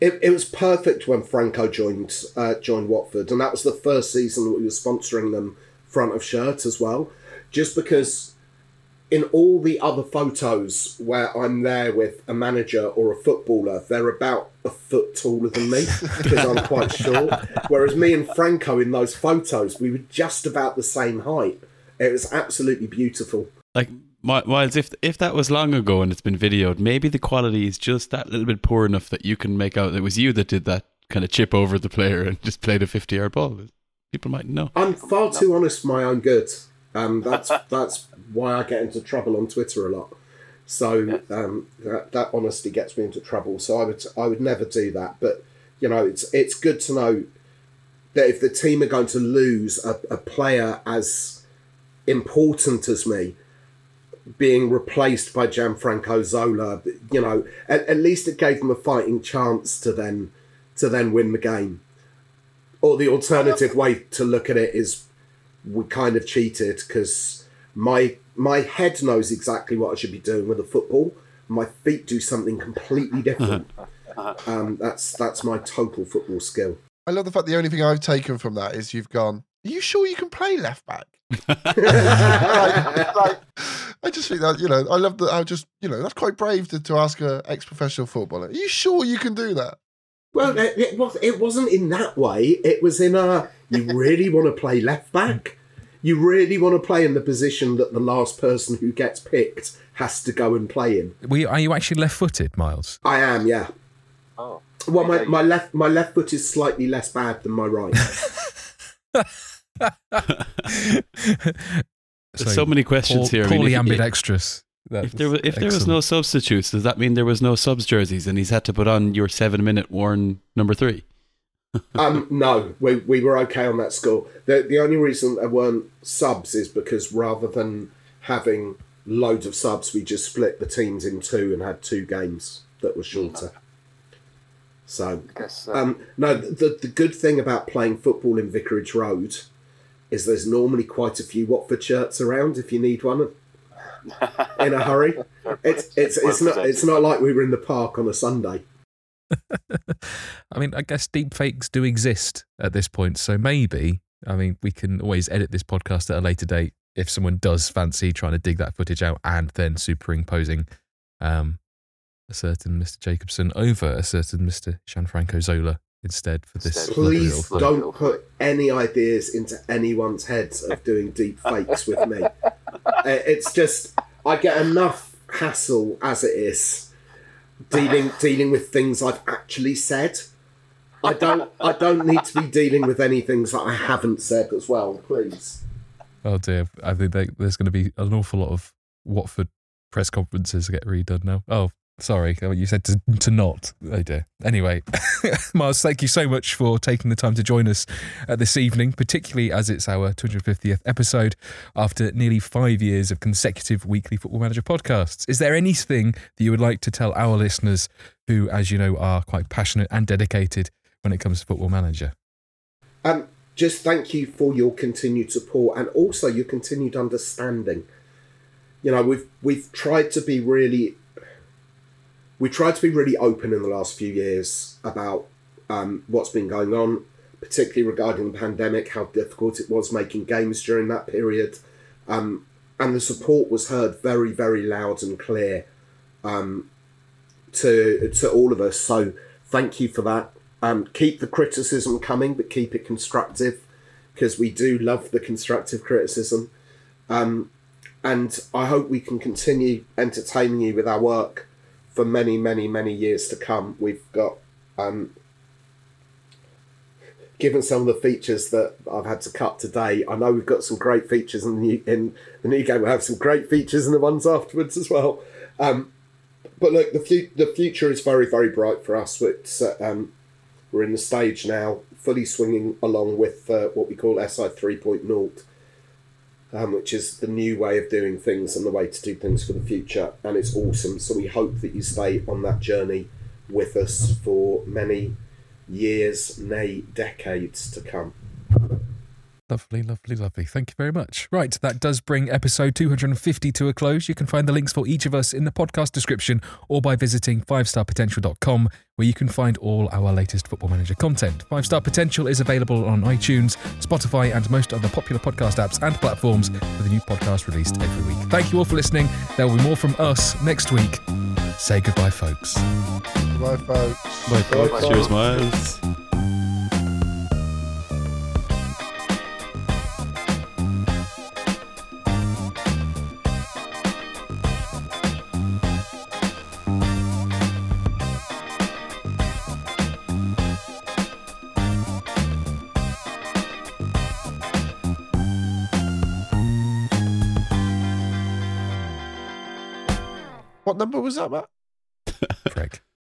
It, it was perfect when Franco joined uh, joined Watford, and that was the first season that we were sponsoring them front of shirt as well. Just because in all the other photos where I'm there with a manager or a footballer, they're about a foot taller than me because I'm quite short. Whereas me and Franco in those photos, we were just about the same height. It was absolutely beautiful. Like Mi- Miles, if if that was long ago and it's been videoed, maybe the quality is just that little bit poor enough that you can make out it was you that did that kind of chip over the player and just played a fifty-yard ball. People might know. I'm far too honest for my own good. Um, that's that's why I get into trouble on Twitter a lot. So um, that, that honesty gets me into trouble. So I would I would never do that. But you know, it's it's good to know that if the team are going to lose a, a player as important as me being replaced by Gianfranco Zola, you know, at, at least it gave them a fighting chance to then to then win the game. Or the alternative way to look at it is we kind of cheated because my my head knows exactly what I should be doing with a football. My feet do something completely different. um, that's that's my total football skill. I love the fact the only thing I've taken from that is you've gone. Are you sure you can play left back? like, like, I just think that you know, I love that. I just you know, that's quite brave to, to ask a ex-professional footballer. Are you sure you can do that? Well, it, it was. It wasn't in that way. It was in a. You really want to play left back. You really want to play in the position that the last person who gets picked has to go and play in. Were you, are you actually left-footed, Miles? I am, yeah. Oh. Well, my, my left my left foot is slightly less bad than my right. There's so, many questions here. I mean, Poorly if- ambidextrous. If there was, if there was no substitutes, does that mean there was no subs jerseys and he's had to put on your seven minute worn number three? um, no, we, we were okay on that score. The the only reason there weren't subs is because rather than having loads of subs, we just split the teams in two and had two games that were shorter. So Guess, Um, no, the the good thing about playing football in Vicarage Road is there's normally quite a few Watford shirts around if you need one in a hurry. It's it's it's not it's not like we were in the park on a Sunday. I mean, I guess deep fakes do exist at this point, so maybe. I mean, we can always edit this podcast at a later date if someone does fancy trying to dig that footage out and then superimposing um, a certain Mr. Jacobson over a certain Mr. Gianfranco Zola instead for this. Please don't put any ideas into anyone's heads of doing deep fakes with me. Uh, It's just I get enough hassle as it is dealing dealing with things I've actually said. I don't I don't need to be dealing with any things that I haven't said as well, please. Oh dear, I think there's going to be an awful lot of Watford press conferences to get redone now. Oh, sorry, you said to, to not. Oh dear. Anyway, Mars, thank you so much for taking the time to join us uh, this evening, particularly as it's our 250th episode after nearly five years of consecutive weekly Football Manager podcasts. Is there anything that you would like to tell our listeners who, as you know, are quite passionate and dedicated when it comes to Football Manager? Um, just thank you for your continued support and also your continued understanding. You know, we've we've tried to be really we tried to be really open in the last few years about um, what's been going on, particularly regarding the pandemic, how difficult it was making games during that period. Um, and the support was heard very, very loud and clear um, to to all of us. So thank you for that. Um, keep the criticism coming, but keep it constructive because we do love the constructive criticism. Um, and I hope we can continue entertaining you with our work for many, many, many years to come. We've got, um, given some of the features that I've had to cut today, I know we've got some great features in the new, in the new game. We'll have some great features in the ones afterwards as well. Um, but look, the, fu- the future is very, very bright for us. It's, uh, um, we're in the stage now, fully swinging along with uh, what we call SI 3.0, um, which is the new way of doing things and the way to do things for the future. And it's awesome. So we hope that you stay on that journey with us for many years, nay, decades to come. Lovely, lovely, lovely. Thank you very much. Right, that does bring episode 250 to a close. You can find the links for each of us in the podcast description or by visiting 5starpotential.com, where you can find all our latest Football Manager content. 5 Star Potential is available on iTunes, Spotify, and most other popular podcast apps and platforms with a new podcast released every week. Thank you all for listening. There will be more from us next week. Say goodbye, folks. Bye, folks. Bye, folks. Cheers, Miles. Number was that, Matt? Craig.